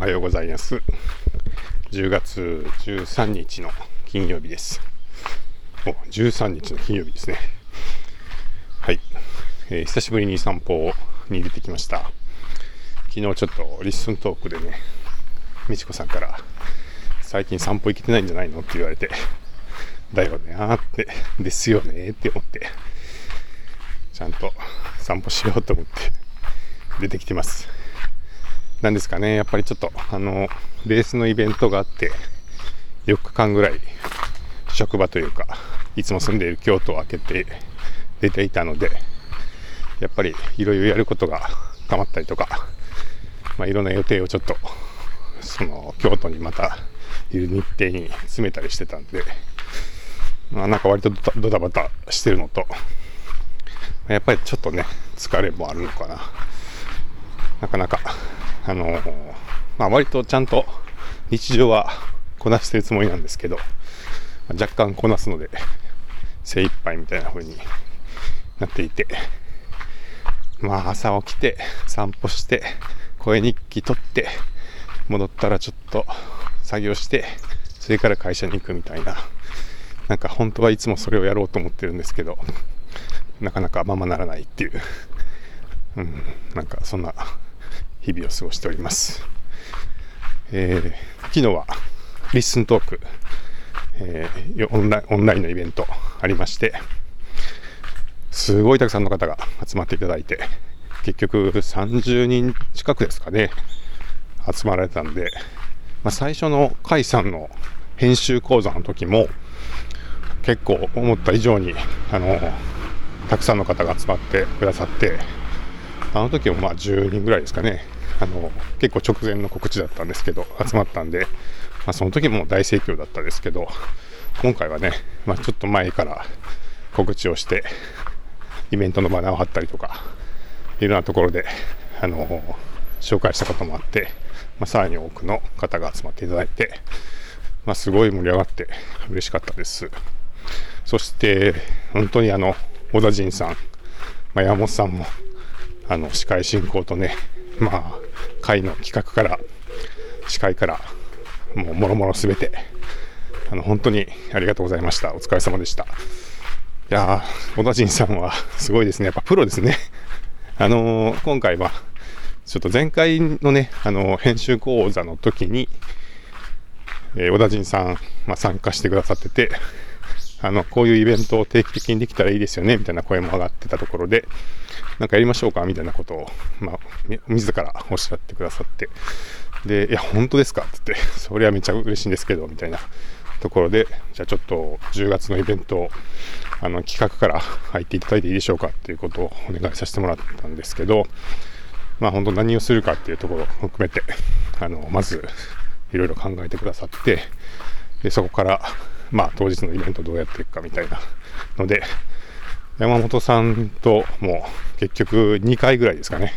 はようございます。10月13日の金曜日です。お、13日の金曜日ですね。はい。えー、久しぶりに散歩に出てきました。昨日ちょっとリッスントークでね、みちこさんから、最近散歩行けてないんじゃないのって言われて、だよねーって、ですよねって思って、ちゃんと散歩しようと思って出てきてます。なんですかね、やっぱりちょっと、あの、ベースのイベントがあって、4日間ぐらい、職場というか、いつも住んでいる京都を開けて出ていたので、やっぱりいろいろやることが溜まったりとか、まあ、いろんな予定をちょっと、その、京都にまたいる日程に詰めたりしてたんで、まあ、なんか割とドタバタしてるのと、やっぱりちょっとね、疲れもあるのかな。なかなかあのー、まあ、割とちゃんと日常はこなしてるつもりなんですけど、若干こなすので精一杯みたいな風になっていて、まあ朝起きて散歩して声日記取って戻ったらちょっと作業してそれから会社に行くみたいななんか本当はいつもそれをやろうと思ってるんですけどなかなかままならないっていううんなんかそんな日々を過ごしております。えー、昨日はリッスントーク、えー、オンラインオンラインのイベントありまして、すごいたくさんの方が集まっていただいて、結局30人近くですかね、集まられたんで、まあ、最初の甲斐さんの編集講座の時も、結構思った以上に、あの、たくさんの方が集まってくださって、あの時もまあ10人ぐらいですかね、あの結構直前の告知だったんですけど、集まったんで、まあ、その時も大盛況だったですけど、今回はね、まあ、ちょっと前から告知をして、イベントのバナーを貼ったりとか、いろんなところで、あの紹介したこともあって、まあ、さらに多くの方が集まっていただいて、まあ、すごい盛り上がって嬉しかったです。そして、本当にあの、小田陣さん、まあ、山本さんも、あの、司会進行とね、まあ、会の企画から、司会から、もう、もろもろすべて、あの、本当にありがとうございました。お疲れ様でした。いやー、小田陣さんはすごいですね。やっぱプロですね。あのー、今回は、ちょっと前回のね、あのー、編集講座の時に、えー、小田陣さん、まあ、参加してくださってて、あの、こういうイベントを定期的にできたらいいですよね、みたいな声も上がってたところで、なんかやりましょうかみたいなことを、まあ、自らおっしゃってくださって、で、いや、本当ですか？って言って、それはめちゃ嬉しいんですけど、みたいなところで、じゃあちょっと10月のイベントを、あの、企画から入っていただいていいでしょうかっていうことをお願いさせてもらったんですけど、まあ本当何をするかっていうところを含めて、あの、まず、いろいろ考えてくださって、で、そこから、まあ当日のイベントどうやっていくかみたいな。ので、山本さんとも結局2回ぐらいですかね、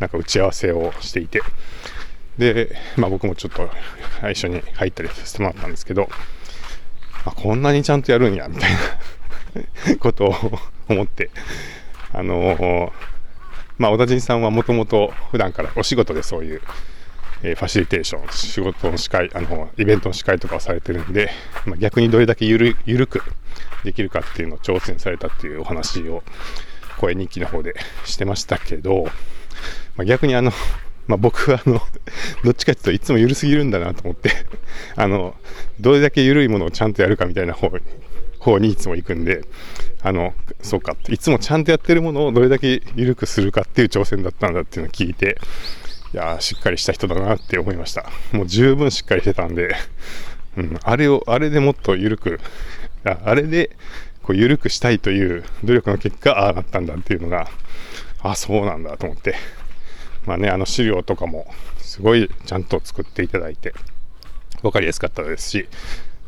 なんか打ち合わせをしていて、で、まあ僕もちょっと一緒に入ったりさせてもらったんですけど、あ、こんなにちゃんとやるんや、みたいな。ことを思って、あのー、まあ小田陣さんはもともと普段からお仕事でそういう、え、ファシリテーション、仕事の司会、あの、イベントの司会とかをされてるんで、まあ、逆にどれだけゆる、ゆるくできるかっていうのを挑戦されたっていうお話を声日記の方でしてましたけど、まあ、逆にあの、まあ、僕はあの、どっちかっていうといつも緩すぎるんだなと思って、あの、どれだけ緩いものをちゃんとやるかみたいな方に、方にいつも行くんで、あの、そうか、いつもちゃんとやってるものをどれだけ緩くするかっていう挑戦だったんだっていうのを聞いて、いやしっかりした人だなって思いました。もう十分しっかりしてたんで、うん、あれを、あれでもっと緩くああれで、こう、緩くしたいという努力の結果、ああなったんだっていうのが、あそうなんだと思って、まあね、あの資料とかも、すごいちゃんと作っていただいて、分かりやすかったですし、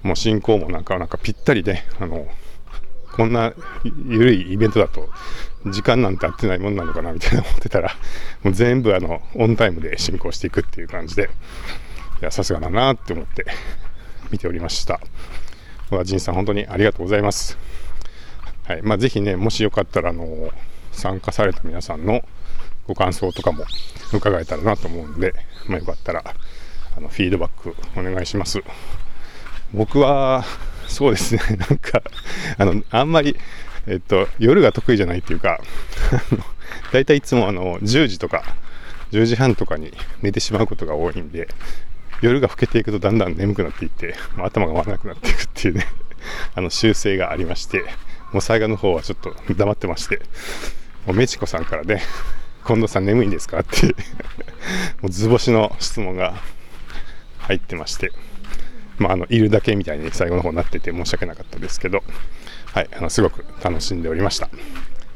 もう進行もなんか、なんかぴったりで、あの、こんな緩いイベントだと、時間なんて合ってないもんなのかなみたいな思ってたら、もう全部あの、オンタイムで進行していくっていう感じで、いや、さすがだなって思って見ておりました。和人さん、本当にありがとうございます。はい。まあ、ぜひね、もしよかったら、あの、参加された皆さんのご感想とかも伺えたらなと思うんで、まあ、よかったら、あのフィードバックお願いします僕はそうですねなんかあのあんまりえっと夜が得意じゃないっていうかだいたいいつもあの10時とか10時半とかに寝てしまうことが多いんで夜が更けていくとだんだん眠くなっていってま頭が回らなくなっていくっていうねあの習性がありましてもう最後の方はちょっと黙ってましてもうメチコさんからね近藤さん眠いんですか？ってもう図星の質問が入ってましてまあ、あのいるだけみたいに最後の方になってて申し訳なかったですけど、はい、あのすごく楽しんでおりました、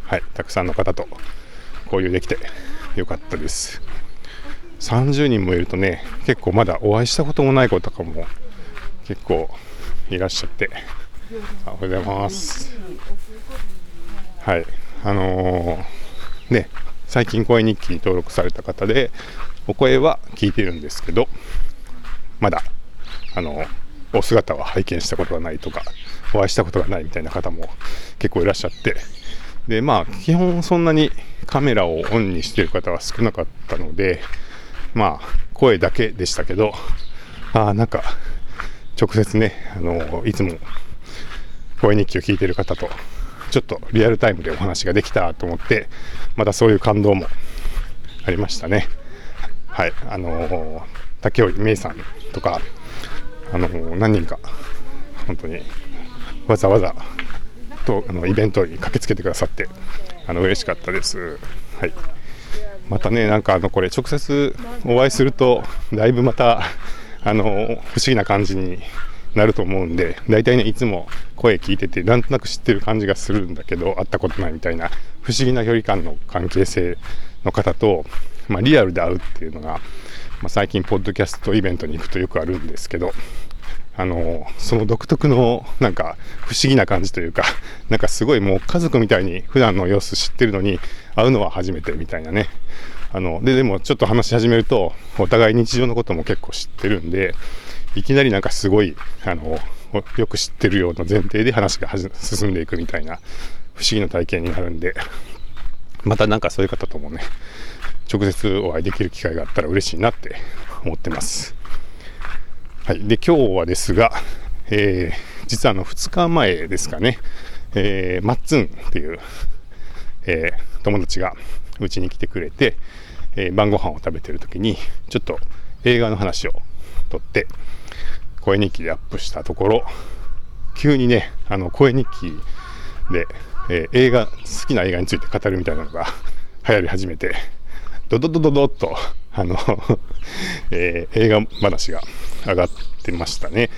はい、たくさんの方と交流できてよかったです。30人もいるとね結構まだお会いしたこともない子とかも結構いらっしゃって。おはようございます。はいあのー、ね最近声日記に登録された方でお声は聞いてるんですけどまだあのお姿は拝見したことがないとかお会いしたことがないみたいな方も結構いらっしゃって。でまあ基本そんなにカメラをオンにしてる方は少なかったのでまあ声だけでしたけどあなんか直接ねあのいつも声日記を聞いてる方とちょっとリアルタイムでお話ができたと思ってまたそういう感動もありましたね。はいあの竹織芽衣さんとかあの何人か本当にわざわざとあのイベントに駆けつけてくださってあの嬉しかったです。はいまたね、なんかあのこれ直接お会いするとだいぶまたあの不思議な感じになると思うんで大体ねいつも声聞いててなんとなく知ってる感じがするんだけど会ったことないみたいな不思議な距離感の関係性の方と、まあ、リアルで会うっていうのがまあ、最近ポッドキャストイベントに行くとよくあるんですけどあのその独特のなんか不思議な感じというか なんかすごいもう家族みたいに普段の様子知ってるのに会うのは初めてみたいなねあのででもちょっと話し始めるとお互い日常のことも結構知ってるんでいきなりなんかすごいあのよく知ってるような前提で話が進んでいくみたいな不思議な体験になるんでまたなんかそういう方ともね直接お会いできる機会があったら嬉しいなって思ってます。はい、で今日はですが、えー、実はあの2日前ですかね、えー、マッツンっていう、えー、友達がうちに来てくれて、えー、晩ご飯を食べてる時にちょっと映画の話をとって声日記でアップしたところ急にねあの声日記で、えー、映画好きな映画について語るみたいなのが流行り始めてドドドドドッと、あの えー、映画話が上がってましたね。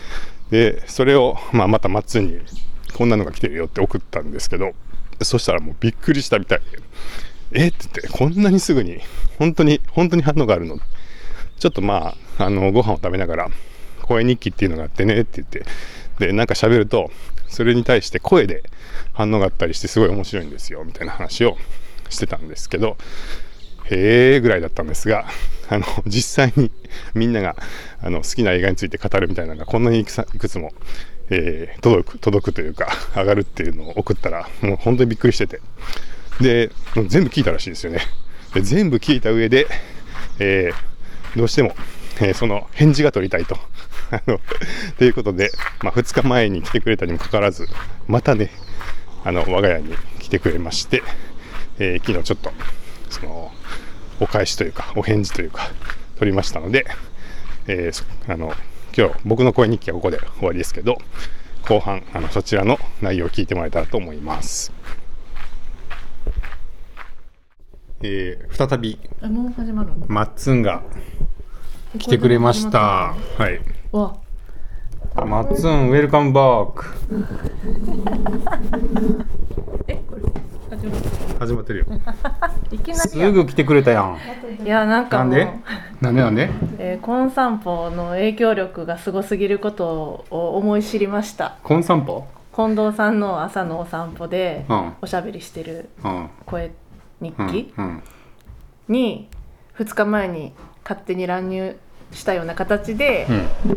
で、それを、まあ、また松に、こんなのが来てるよって送ったんですけど、そしたらもうびっくりしたみたいで、えって言って、こんなにすぐに、本当に、本当に反応があるの？ちょっとまあ、あの、ご飯を食べながら、声日記っていうのがあってねって言って、で、なんか喋ると、それに対して声で反応があったりしてすごい面白いんですよ、みたいな話をしてたんですけど、へえぐらいだったんですが、あの、実際にみんながあの好きな映画について語るみたいなのがこんなにいくつも、えー、届く、届くというか、上がるっていうのを送ったら、もう本当にびっくりしてて。で、もう全部聞いたらしいですよね。で全部聞いた上で、えー、どうしても、えー、その返事が取りたいと。あの、ということで、まあ、2日前に来てくれたにもかかわらず、またね、あの、我が家に来てくれまして、えー、昨日ちょっと、その、お返しというか、お返事というか、取りましたので、えー、あの、今日僕の声日記はここで終わりですけど、後半、あの、そちらの内容を聞いてもらえたらと思います。えー、再び、もう始まるマッツンが来てくれました。はい。わマッツン、ウェルカムバーク。え、これ？始まってる。始まってるよ。いきなりすぐ来てくれたやん。いや、なんかなんで？なんでなんで？えー、コン散歩の影響力がすごすぎることを思い知りました。コン散歩？近藤さんの朝のお散歩でおしゃべりしてる声日記に2日前に勝手に乱入したような形で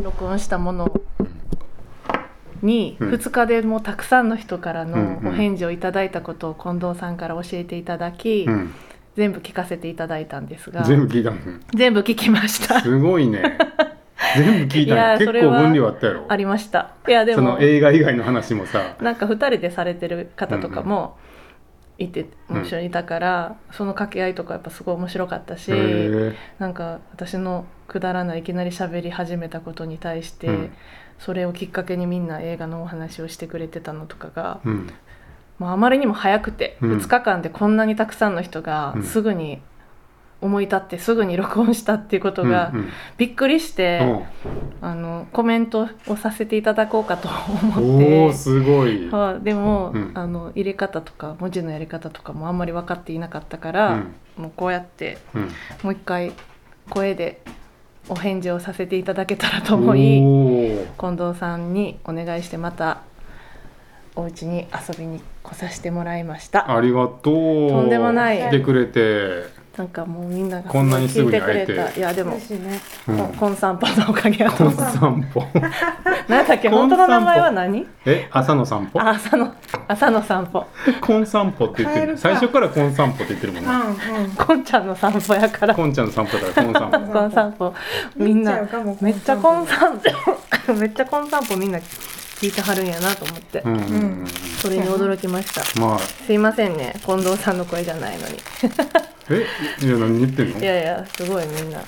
録音したものに2日でもたくさんの人からのお返事をいただいたことを近藤さんから教えていただき、全部聞かせていただいたんですが全部聞いたの？全部聞きました。すごいね。全部聞いたいや結構分量あったやろ？ありました。いやでそもの映画以外の話もさ。なんか2人でされてる方とかもいて、うん一緒にいたから、その掛け合いとかやっぱすごい面白かったし、なんか私のくだらないいきなり喋り始めたことに対して、うんそれをきっかけにみんな映画のお話をしてくれてたのとかが、うん。まあ、あまりにも早くて、うん。2日間でこんなにたくさんの人がうんすぐに思い立ってすぐに録音したっていうことがうんびっくりして、う。んあのコメントをさせていただこうかと思おって。お。すごい、はいでも、うん。あの入れ方とか文字のやり方とかもあんまり分かっていなかったから、うん。もうこうやってうん、もう一回声でお返事をさせていただけたらと思い近藤さんにお願いしてまたお家に遊びに来させてもらいました。ありがとう。とんでもない。来てくれて、なんかもうみんながこんなにすぐに聞いてくれ会えてた。いやでもね。うん、こコン散歩のおかげやとコン思う散歩。何だっけ本当の名前は何？え朝の散歩？あ朝の朝の散歩。コン散歩って言ってる。最初からコン散歩って言ってるもんね。うんうん。こんちゃんの散歩やから。コンちゃんの散歩だからコン散歩。コン散歩。みんなめっちゃコン散歩。めっちゃコン散歩みんな聞いてはるんやなと思って、うんうんうん。それに驚きました。まあ。すいませんね。近藤さんの声じゃないのにえいや何言ってんの？いやいやすごいみんな。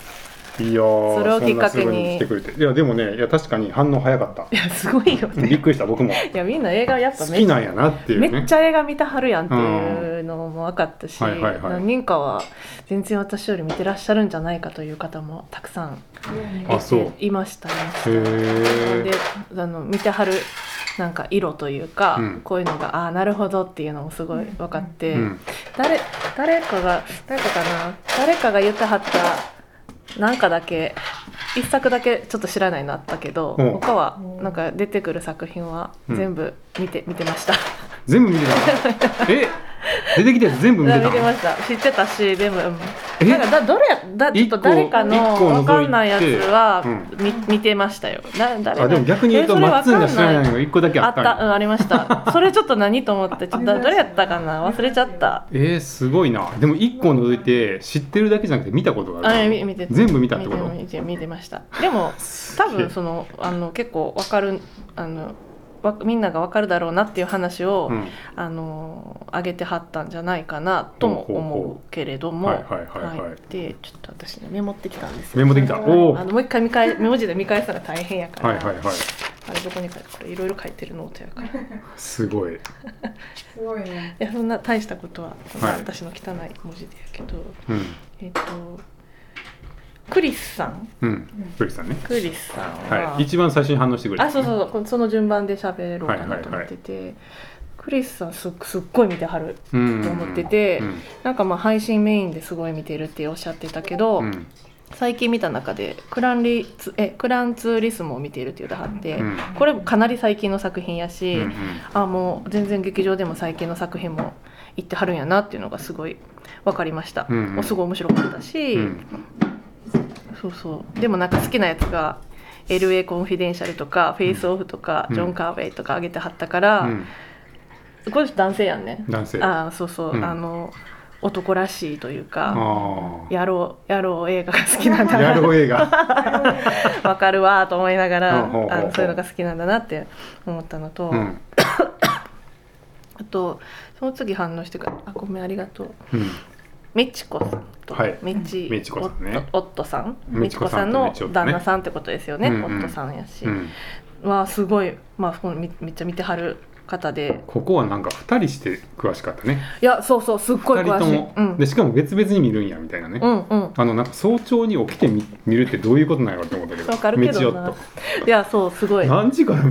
いやーそれをきっかけに。来てくれて。いやでもねいや確かに反応早かった。いやすごいよね。びっくりした僕も。いやみんな映画やっぱ好きなんやなっていうね。めっちゃ映画見たはるやんっていうのも分かったし、はいはいはい。何人かは全然私より見てらっしゃるんじゃないかという方もたくさんあそう。いましたね。へであの見てはるなんか色というか、うん。こういうのがああなるほどっていうのもすごい分かって、えうん。誰誰かが誰かかな？誰かが言ってはったなんかだけ一作だけちょっと知らないのあったけど、うん。他はなんか出てくる作品は全部見て、見てました。全部見てたの？え出てきたやつ全部見てた。の見てました。知ってたしでもえ？なんかだどれだちょっと誰かの一個わかんないやつはう見見てましたよ。だ誰あでも逆に言うとえそれマッツンが知らないのが一個だけああった。たうんありました。それちょっと何と思って？ちょっとだどれやったかな？忘れちゃった。えー、すごいな。でも一個除いて知ってるだけじゃなくて見たことがあある見見て全部見たってこと？見て見てました。でも多分そのあの結構わかるあのわみんながわかるだろうなっていう話を、うん。あの上げてはったんじゃないかなとも思うけれども。はいはいはいはい。でちょっと私ねメモってきたんですよメモできた。はい。おおあのもう一回見返文字で見返すのが大変やから、はいはいはい。あれどこに書いてこれいろいろ書いてるノートやから。いすごい。すごいね。やそんな大したことは、はい。私の汚い文字でやけど。うん。えっ、とクリスさん？うん。クリスさんね。クリスさんは、はい。一番最初に反応してくれた。あそうそうそう。その順番で喋ろうかなと思ってて、クリスさんすすっごい見てはるうんと思っててうんなんかまあ配信メインですごい見てるっておっしゃってたけど、うん。最近見た中でクランリツえクランツーリスモを見ているって言うてはって、うん。これもかなり最近の作品やし、うんうん。あもう全然劇場でも最近の作品も行ってはるんやなっていうのがすごい分かりました、うんうん。すごい面白かったし、うんそうそう。でもなんか好きなやつが LA コンフィデンシャルとか、フェイスオフとか、うん。ジョン・カーウェイとか上げてはったから、うん。この人男性やんね。男性。ああそうそう、うん。あの男らしいというかあやろうやろう映画が好きなんだあやろうな映画。わかるわと思いながらあのそういうのが好きなんだなって思ったのと、うん。あとその次反応してくれあごめんありがとう。うんみちこさんと、はい。みちみちこさんね。お夫さん？みちこさんの旦那さんってことですよね、夫さんやし、うん。はすごい。まあめっちゃ見てはる方で。ここはなんか二人して詳しかったね。いやそうそうすっごい詳しい。うん。でしかも別々に見るんやみたいなね。うんうん。あのなんか早朝に起きてみ見るってどういうことなんやろって思ったけど。わかるけどな。いやそうすごい。た何時から？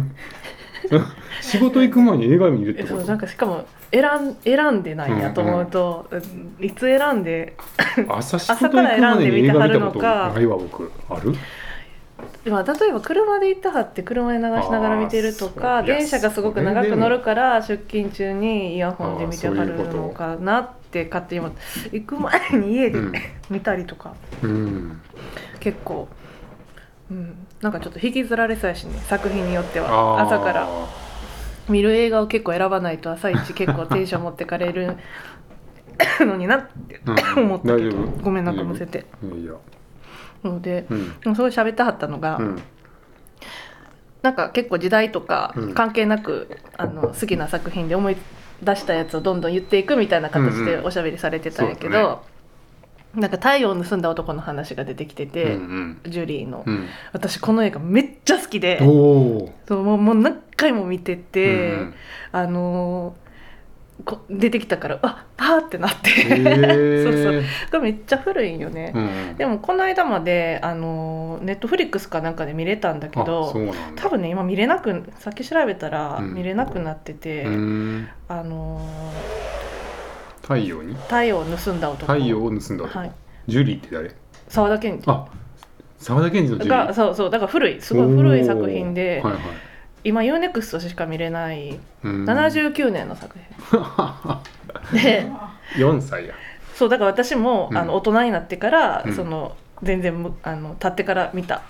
仕事行く前に映画見るってえそうことなんかしかも選ん選んでないやと思うと、いつ選んで 朝仕事行くまでに映画見たことないわ僕。ある？まあ、例えば車で行ったはって車で流しながら見てるとあか電車がすごく長く乗るから出勤中にイヤホンで見てはるのかなって勝手に思って行く前に家で、うん。見たりとか。うん。結構、うん、なんかちょっと引きずられそうやしね作品によっては。朝から見る映画を結構選ばないと朝一結構テンション持ってかれる のになってうん。思ったけど。大丈夫？ごめんなんかむせて。いので、うん、すごい喋ってはったのが、うん、なんか結構時代とか関係なく、あの好きな作品で思い出したやつをどんどん言っていくみたいな形でおしゃべりされてたんやけど。なんか太陽を盗んだ男の話が出てきてて、うんうん、ジュリーの、うん、私この映画めっちゃ好きでそうもうもう何回も見てて、うんうん、あのーこ出てきたからあパーってなって。そうそう。がめっちゃ古いんよね、うん、でもこの間まであのネットフリックスかなんかで見れたんだけど多分ね今見れなくさっき調べたら見れなくなってて、うん、あの太陽に？太陽を盗んだ男。太陽を盗んだ男、はい、ジュリーって誰？沢田研二。あ沢田研二のジュリー？そうそう。だから古い。すごい古い作品で、はいはい今 UNEXT しか見れない79年の作品。で4歳や。そうだから私も、うん、あの大人になってから、うん、その全然あの立ってから見た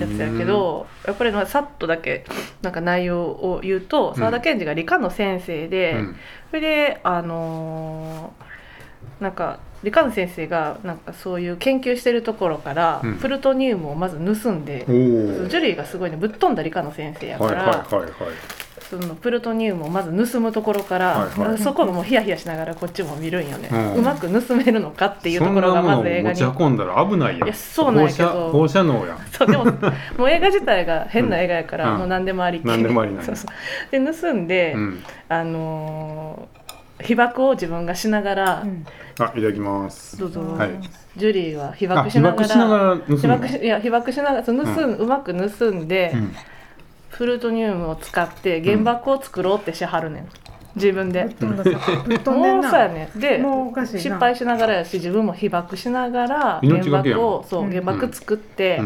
やつやけどやっぱりさっとだけなんか内容を言うと沢田研二が理科の先生で、うん、それであのー、なんか理科の先生がなんかそういう研究してるところから、プルトニウムをまず盗んで、ジュリーがすごいねぶっ飛んだ理科の先生やから、そのプルトニウムをまず盗むところから、はいはい、そこもヒヤヒヤしながらこっちも見るんよね、うん、うまく盗めるのかっていうところがまず映画に。持ち運んだら危ないやいやそうなんやけど。放射能やそうでももう映画自体が変な映画やから、うん、もう何でもありき何でもありなんそうそう。で盗んで、うん、あのー被爆を自分がしながら、うん、あいただきます。どうぞ、はい、ジュリーは被爆しながら被爆しいや被爆しながら盗ん、うん、うまく盗んで、うん、フルトニウムを使って原爆を作ろうってしはるねん。自分で。もうそうやね。で失敗しながらやし自分も被爆しながら原爆をそう原爆作って、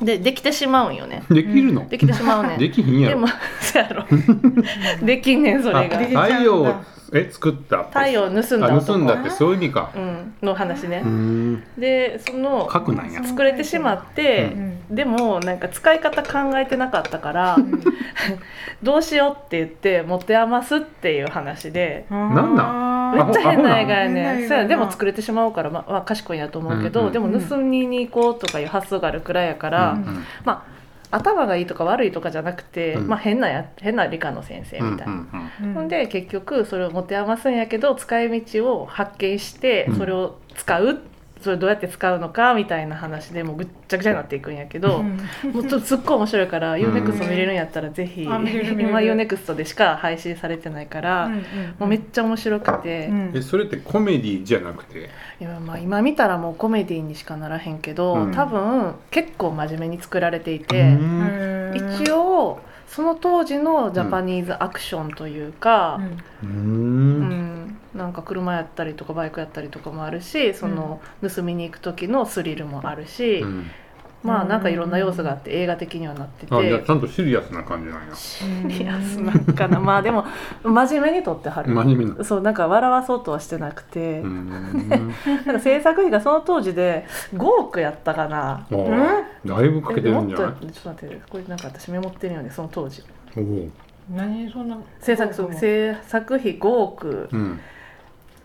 でできてしまうんよね。できるの？できてしまうねできひんやろ。でもそうやろ。できんねんそれが。太陽え作った？太陽を盗んだ盗んだってそういう意味か、うん、の話ね。でその核なんや。作れてしまって、うん、でもなんか使い方考えてなかったから、うん、どうしようって言って持て余すっていう話で。なんなん？めっちゃ変な映画やねそうやでも作れてしまうから、まあ、賢いんやと思うけど、うんうん、でも盗みに行こうとかいう発想があるくらいやから、まあ頭がいいとか悪いとかじゃなくて、うん、まあ、変なや変な理科の先生みたいな。ほんで結局それを持て余すんやけど使い道を発見してそれを使うそれどうやって使うのかみたいな話でもうぐっちゃぐちゃになっていくんやけど、うん、もうちょっとすっごい面白いから UNEXT 見れるんやったらぜひ、今 UNEXT でしか配信されてないから、うんうん、もうめっちゃ面白くて、うん、えそれってコメディじゃなくて？いやまあ今見たらもうコメディにしかならへんけど、うん、多分結構真面目に作られていて、一応その当時のジャパニーズアクションというか、うん、うんなんか車やったりとかバイクやったりとかもあるしその盗みに行く時のスリルもあるし、うん、まあなんかいろんな要素があって映画的にはなってて。あちゃんとシリアスな感じなんや。シリアスなんかなまあでも真面目に撮ってはる。真面目な。そうなんか笑わそうとはしてなくて。なんか制作費がその当時で5億やったかな。うん？だいぶかけてるんじゃない？ちょっと待って。これなんか私メモってるよねその当時。何そんな制作制作費5億、うん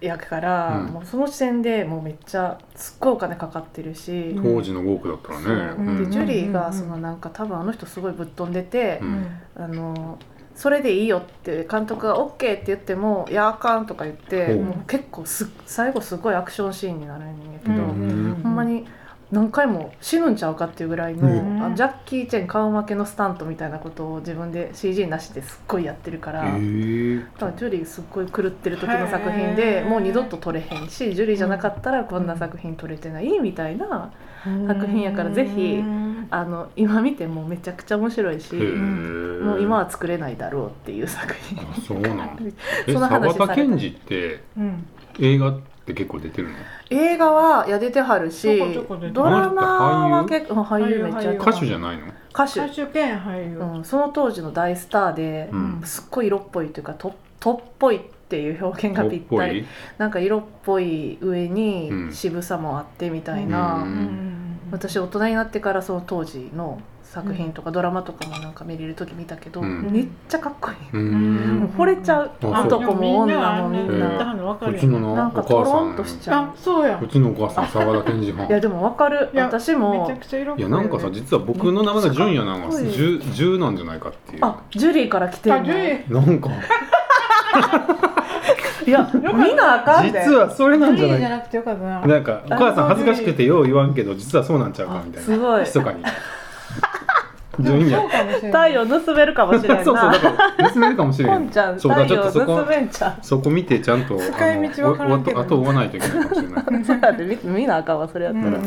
やから、うん、もうその時点でもうめっちゃすっごいお金かかってるし当時の5億だったらね、でジュリーがそのなんか多分あの人すごいぶっ飛んでて、あのそれでいいよって監督が OK って言っても「いやあかん」とか言ってもう結構す最後すごいアクションシーンになるんやけど、ほんまに何回も死ぬんちゃうかっていうぐらいの,、あのジャッキー・チェン顔負けのスタントみたいなことを自分で CG なしですっごいやってるからだからジュリーすっごい狂ってる時の作品でもう二度と撮れへんしジュリーじゃなかったらこんな作品撮れてないみたいな作品やからぜひあの今見てもめちゃくちゃ面白いしもう今は作れないだろうっていう作品そうなんその話映画って結構出てるの？映画はいや出てはるしドラマは結構俳優めっちゃ歌手じゃないの？歌手。歌手兼俳優、うん、その当時の大スターで、うん、すっごい色っぽいというかととっぽいっていう表現がぴったり。なんか色っぽい上に渋さもあってみたいな、私大人になってからその当時の作品とかドラマとかもなんか見れる時見たけど、うん。めっちゃかっこいい、うん。もう惚れちゃう。う男も女もみんみんななうちのななんかお母トロンとしさちゃあそう。やんうちのお母さん沢田研二ファンういやでもわかる。私めもちゃくちゃ色っぽいやなんかさ実は僕の名前が純也なんかっこいい。十十なんじゃないかっていう。あジュリーから来てるなんか。いや見なあかんで。実はそれなんじゃない。ジュリーじゃなくてよかったな。なんかお母さん恥ずかしくてよう言わんけど実はそうなんちゃうかみたいな。すごい。密かに純也そうかもしれ太ない。陽盗めるかもしれんな そうそうだから盗めるかもしれん。ポンちゃんそうだちょっとそこ太陽盗めんちゃん。そこ見てちゃんと 使い道わからんけど後追わないといけないかもしれない。そうやって見見なあかん。わそれやったらさ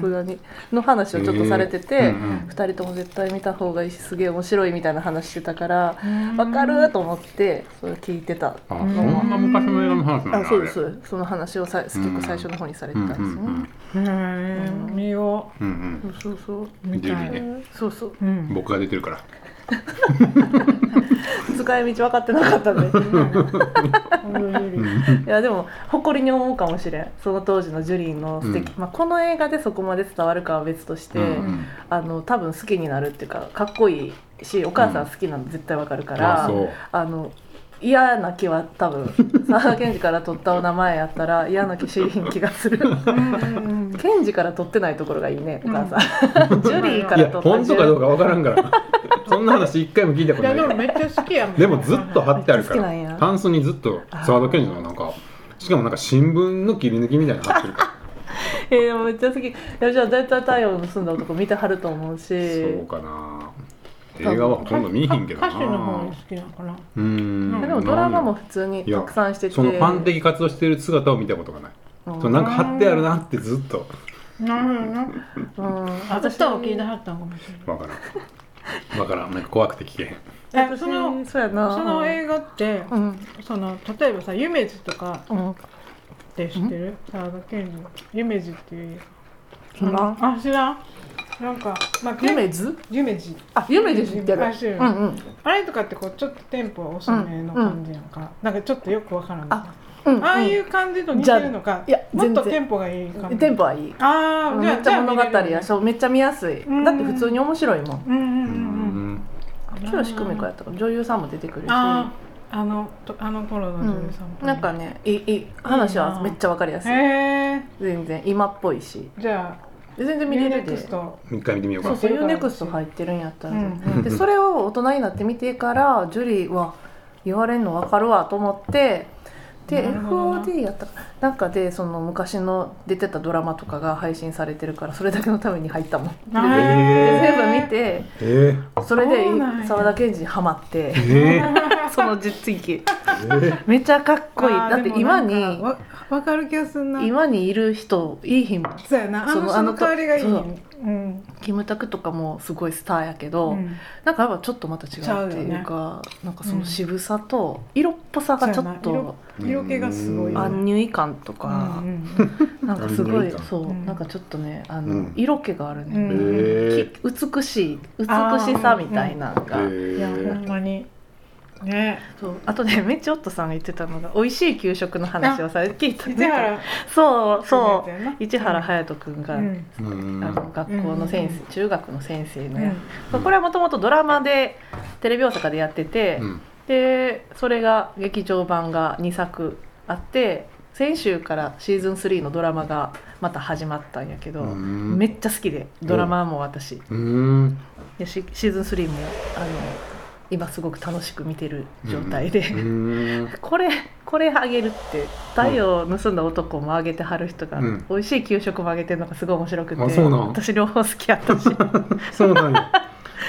すがにの話をちょっとされてて、えーうん。うん。二人とも絶対見た方がいいしすげえ面白いみたいな話してたからうん。わかると思ってそれ聞いてたあそん。な昔の映画の話なん。だあそうですその話をさ結構最初の方にされてたん。ですよね、うん。見ようそうそううみたいそうそううん僕が出てるから。使い道分かってなかったんで。いうん。やでも誇りに思うかもしれん。その当時のジュリーの素敵、うん。まあ、この映画でそこまで伝わるかは別として、うんあの多分好きになるっていうかかっこいいしお母さん好きなの絶対わかるから、あの嫌な気は多分 沢田研二から取ったお名前やったら嫌な気しひん気がする。うん。研二から取ってないところがいいねお母さん、ジュリーから取った本当かどうかわからんから。そんな話一回も聞いたこいとない。やでもめっちゃ好きやもんでもずっと貼ってあるから。タンスにずっと沢田研二のなんかしかもなんか新聞の切り抜きみたいなの貼ってるか えー、でもめっちゃ好き。じゃあ大体太陽を盗んだ男見てはると思うらし。そうかな映画はほとんど見えへんけどな。歌手の方に好きなのかな。うーん。でもドラマも普通にたくさんしてて。そのファン的活動してる姿を見たことがない、うん。そうなんか貼ってあるなってずっと。なるほどな うん。あ歌を聞いてはったのかもしれない。わからん。わからん。なんか怖くて聞けへん。えそのそうやな。その映画ってうん。その例えばさ夢二とかうん。って知ってる？沢田研二。の夢二っていう。知らん。あ知らんなんか、まあ、夢図？夢二あ夢で知ってる。う。んうん。あれとかってこうちょっとテンポ遅めの感じやんか、なんかちょっとよくわからんあうんああいう感じと似てるのか、いやもっとテンポがいい感じテンポはいい。ああめっちゃ物語やじゃあそうめっちゃ見やすい。うん。だって普通に面白いもん。うんうんううん。うんん清志久美子やったから女優さんも出てくるし。あのとあの頃の女優さんも、うん、なんかねいい話はめっちゃわかりやすい。全然。今っぽいし。じゃあで全然見れるで一回見てみようか。そうそう UNEXT 入ってるんやったら、うんでそれを大人になって見てからジュリーは言われんの分かるわと思ってで FOD やったか。なんかでその昔の出てたドラマとかが配信されてるからそれだけのために入ったもん。でへ全部見てえそれで沢田研二にハマって。ええその実績えめっちゃかっこいい。だって今にかわわかる気がすんな。今にいる人いいひんもんそうやなあそのあの香りがいいそう。うん。キムタクとかもすごいスターやけど、うん。なんかやっぱちょっとまた違うっていうかなんかその渋さと色っぽさがちょっとな。色色気がすごい。うん。アンニュイ感とか、うんなんかすごいそう、うん。なんかちょっとねあの、うん。色気があるね、うんえき美しい美しさみたいなのが、えいやほんまにね。そう。あとねめっちゃオットさんが言ってたのが美味しい給食の話をさ聞いた。市原。そうそう。市原隼人君が、うん。うん。あの学校の先生、うん。中学の先生の。や、うん。これはもともとドラマでテレビ大阪でやってて、うん。でそれが劇場版が2作あって先週からシーズン3のドラマがまた始まったんやけど、うん。めっちゃ好きでドラマも私、うん。でシシーズン3もあの今すごく楽しく見てる状態で、うん これこれあげるって太陽を盗んだ男もあげてはる人が、うん。美味しい給食もあげてるのがすごい面白くて私両方好きやったし。そうなんや。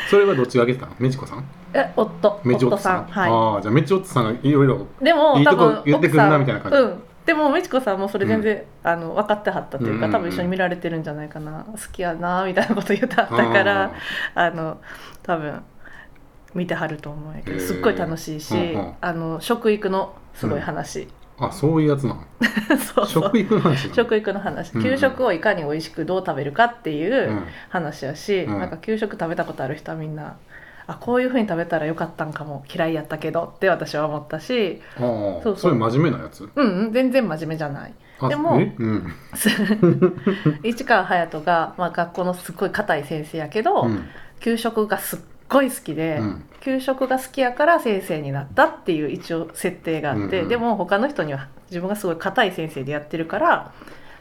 それはどっちがあげてたの？メチコさん？え夫。メチ夫さん。はい。ああじゃあメチオットさんがいろいろでもいいとこ多分言ってくるなみたいな感じ。うん。でも美智子さんもそれ全然、あの分かってはったというか、うんうんうん。多分一緒に見られてるんじゃないかな。好きやなみたいなこと言ってはったからあの多分見てはると思うんやけどすっごい楽しいし、うんうん。あの食育のすごい話、あそういうやつなの？そう食育の話食育の話。うん。うん給食をいかに美味しくどう食べるかっていううん。話やし、うん。なんか給食食べたことある人はみんなあこういうふうに食べたらよかったんかも嫌いやったけどって私は思ったしああそうそう。そういう真面目なやつ？うんうん全然真面目じゃない。でも、うん、市川隼人が、まあ、学校のすっごい硬い先生やけど、うん、給食がすっごい好きで、うん、給食が好きやから先生になったっていう一応設定があって、うんうん、でも他の人には自分がすごい硬い先生でやってるから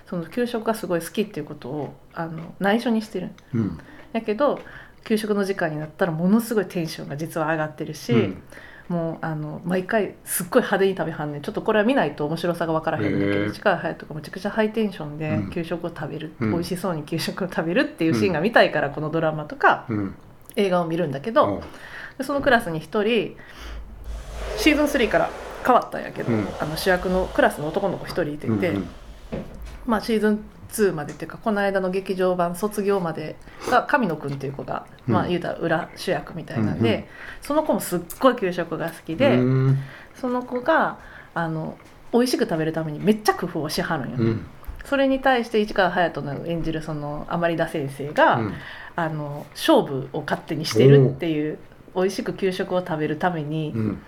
その給食がすごい好きっていうことをあの内緒にしてる、うん、やけど給食の時間になったらものすごいテンションが実は上がってるし、うん、もうあの毎回すっごい派手に食べはんねん。ちょっとこれは見ないと面白さが分からへんだけど力隼とかめちゃくちゃハイテンションで給食を食べる、うん、美味しそうに給食を食べるっていうシーンが見たいからこのドラマとか、映画を見るんだけど、そのクラスに1人シーズン3から変わったんやけど、あの主役のクラスの男の子1人いてて。うんうんまあ、シーズン2までっていうかこの間の劇場版卒業までが神野くんっていう子が、うん、まあ言うたら裏主役みたいなんで、うんうん、その子もすっごい給食が好きでその子があの美味しく食べるためにめっちゃ工夫をしはるんよ、うん、それに対して市川隼人の演じるその甘利田先生が、うん、あの勝負を勝手にしてるっていう美味しく給食を食べるために、うん。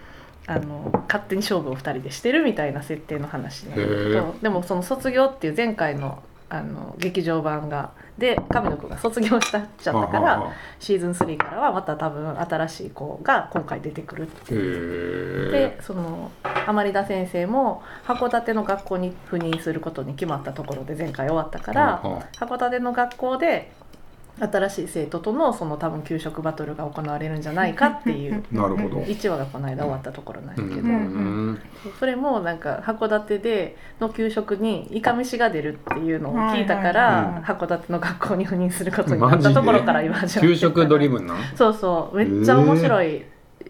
あの勝手に勝負を2人でしてるみたいな設定の話なんだけどでもその「卒業」っていう前回のあの劇場版がで神野くんが卒業したっちゃったからシーズン3からはまた多分新しい子が今回出てくるっていう。でその甘利田先生も函館の学校に赴任することに決まったところで前回終わったから函館の学校で新しい生徒とのその多分給食バトルが行われるんじゃないかっていう。なるほど。1話がこの間終わったところなんやけど、それもなんか函館での給食にいかめしが出るっていうのを聞いたから、函館の学校に赴任することになったところから今始ま給食ドリブンなそうそう。めっちゃ面白い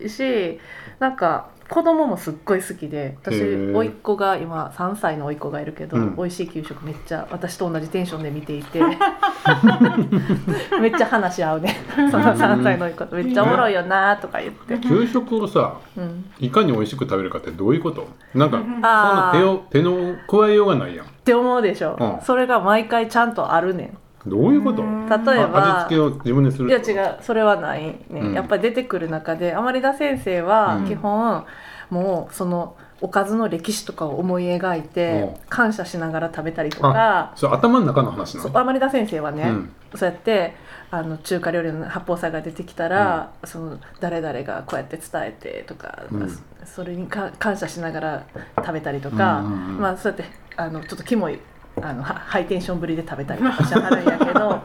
し、なんか子供もすっごい好きで私甥っ子が今3歳の甥っ子がいるけど、うん、美味しい給食めっちゃ私と同じテンションで見ていて めっちゃ話し合うね。その3歳の甥っ子とめっちゃおもろいよなとか言って。給食をさ、うん、いかに美味しく食べるかってどういうこと？なんかそん。な手を手の加えようがないやん。って思うでしょ、うん、それが毎回ちゃんとあるねんどういうこと？例えば味付けを自分でするいや違う。それはないね、うん、やっぱり出てくる中で甘利田先生は基本、うんもうそのおかずの歴史とかを思い描いて感謝しながら食べたりとか。そ頭の中の話なの？甘利田先生はね、うん、そうやってあの中華料理の八宝菜が出てきたら、うん、その誰々がこうやって伝えてとか、うん、それにか感謝しながら食べたりとか、まあそうやってあのちょっとキモいあのハイテンションぶりで食べたりとか しはるんやけど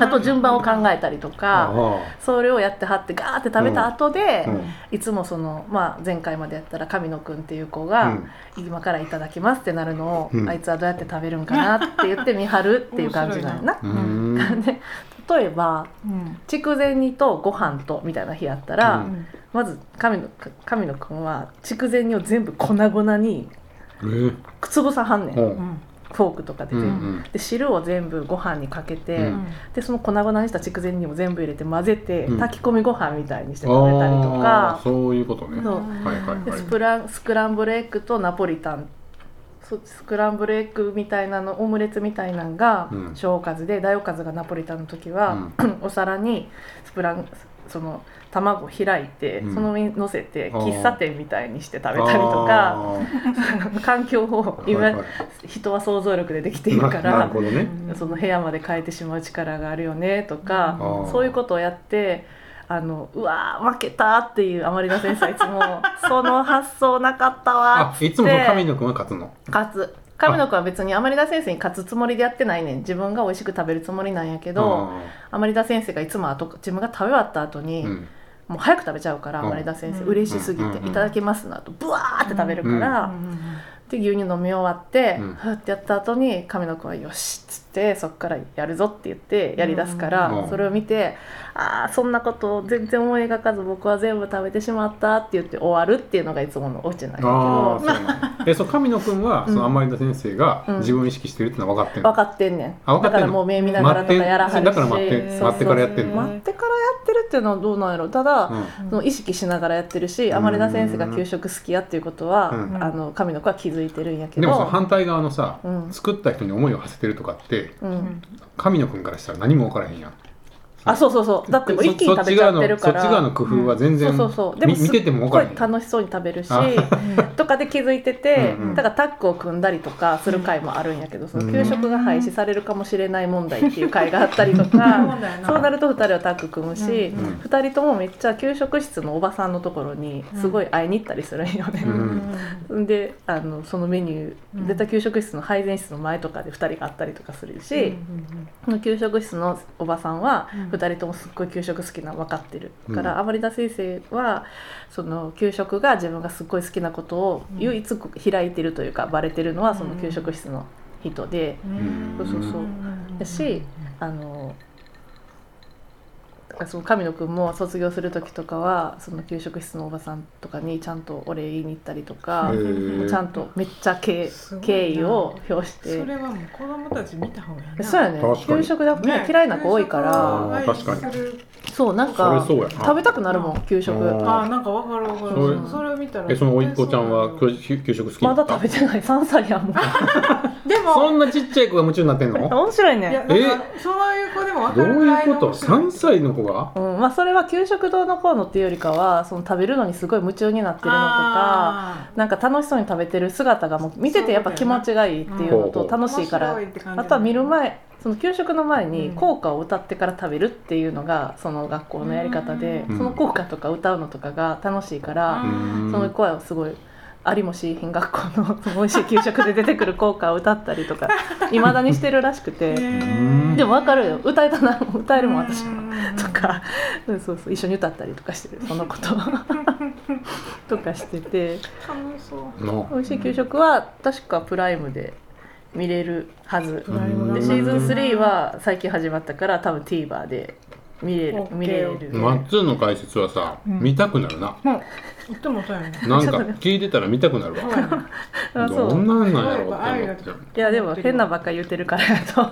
あと順番を考えたりとかそれをやってはってガーって食べた後で、うん。いつもその、まあ、前回までやったら神野くんっていう子が、うん、今からいただきますってなるのを、うん、あいつはどうやって食べるんかなって言って見張るっていう感じなんやな。で例えば、筑前煮とご飯とみたいな日やったら、まず神野神野くんは筑前煮を全部粉々に潰さはんねん。フォークとかで全部、うんうん、で汁を全部ご飯にかけて、うん、でその粉々にした筑前煮も全部入れて混ぜて、うん、炊き込みご飯みたいにして食べたりとか。そういうことね。スプラスクランブルエッグとナポリタン。スクランブルエッグみたいなのオムレツみたいなのが小おかずで、大おかずがナポリタンの時は、お皿にスプランその卵開いて、うん、その上に乗せて喫茶店みたいにして食べたりとか 環境を今、はいはい、人は想像力でできているから、ね、その部屋まで変えてしまう力があるよねとかそういうことをやって。あのうわ負けたっていう甘利田先生いつも その発想なかったわって。いつも神野くんは勝つの？勝つ。神野くんは別に甘利田先生に勝つつもりでやってないねん。自分が美味しく食べるつもりなんやけど甘利田先生がいつも後自分が食べ終わった後に、うんもう早く食べちゃうから前田先生、うん、嬉しすぎて「いただきます」の後ブワーって食べるから、で牛乳飲み終わって、ふってやった後に神野くんは「よし」っつってそっからやるぞって言ってやりだすから、それを見てああそんなことを全然思い描かず僕は全部食べてしまったって言って終わるっていうのがいつものオチなんやけど。えそう 神野くんはその甘利田先生が自分を意識してるってのは分かってんの、分かってんねん。だからもう目見ながらとかやらはるし。だから待って待ってからやってんの？待ってからやってるっていうのはどうなんやろ？ただ、その意識しながらやってるし甘利田先生が給食好きやっていうことは、あの神野くんは気づいてるんやけど。でも反対側のさ、作った人に思いを馳せてるとかって、神野くんからしたら何も分からへんやんあそうそうそう。だってもう一気に食べちゃってるから。そっち側の工夫は全然、そうそうそう。でも見てても分かる。楽しそうに食べるしとかで気づいてて、だからタッグを組んだりとかする回もあるんやけどその給食が廃止されるかもしれない問題っていう回があったりとかそうなると2人はタッグ組むし、うん。2人ともめっちゃ給食室のおばさんのところにすごい会いに行ったりするんよね。であのそのメニュー絶対給食室の配膳室の前とかで2人が会ったりとかするし、給食室のおばさんは2人ともすっごい給食好きなの分かってるから、甘利田先生はその給食が自分がすっごい好きなことを唯一開いてるというかバレてるのはその給食室の人で、そうそうそう。だしあのその神野くんも卒業する時とかはその給食室のおばさんとかにちゃんとお礼言いに行ったりとかちゃんとめっちゃ敬敬意を表して。それはもう子供たち見た方がいいそうやね。給食で、ね、嫌いな子多いから。確かに。そうなんか食べたくなるもん給食。あなんかわかるわかる。それを見たらえそのおいっ子ちゃんは給食好きまだ食べてない。3歳やもん でもそんなちっちゃい子が夢中になってんの？面白いね。え？そういう子でも分かるどういうこと？3歳の子が、うんまあ、それは給食堂の方のっていうよりかはその食べるのにすごい夢中になってるのとかなんか楽しそうに食べてる姿がもう見ててやっぱ気持ちがいいっていうのと楽しいから。あとは見る前その給食の前に校歌を歌ってから食べるっていうのがその学校のやり方で、その校歌とか歌うのとかが楽しいから、その子はすごい。ありもし学校の美味しい給食で出てくる校歌を歌ったりとかいまだにしてるらしくて。でも分かるよ。歌えたな。歌えるもん私も。とか。そうそう一緒に歌ったりとかしてる。そのこと。とかしてて。美味しい給食は確かプライムで見れるはず。でシーズン3は最近始まったから多分 TVer で見れる見れる。マッツンの解説はさ、うん、見たくなるな、うん、ともそうやね。なんか聞いてたら見たくなるわ。どんなんなんやろっていやでも変なばっか言ってるからやと。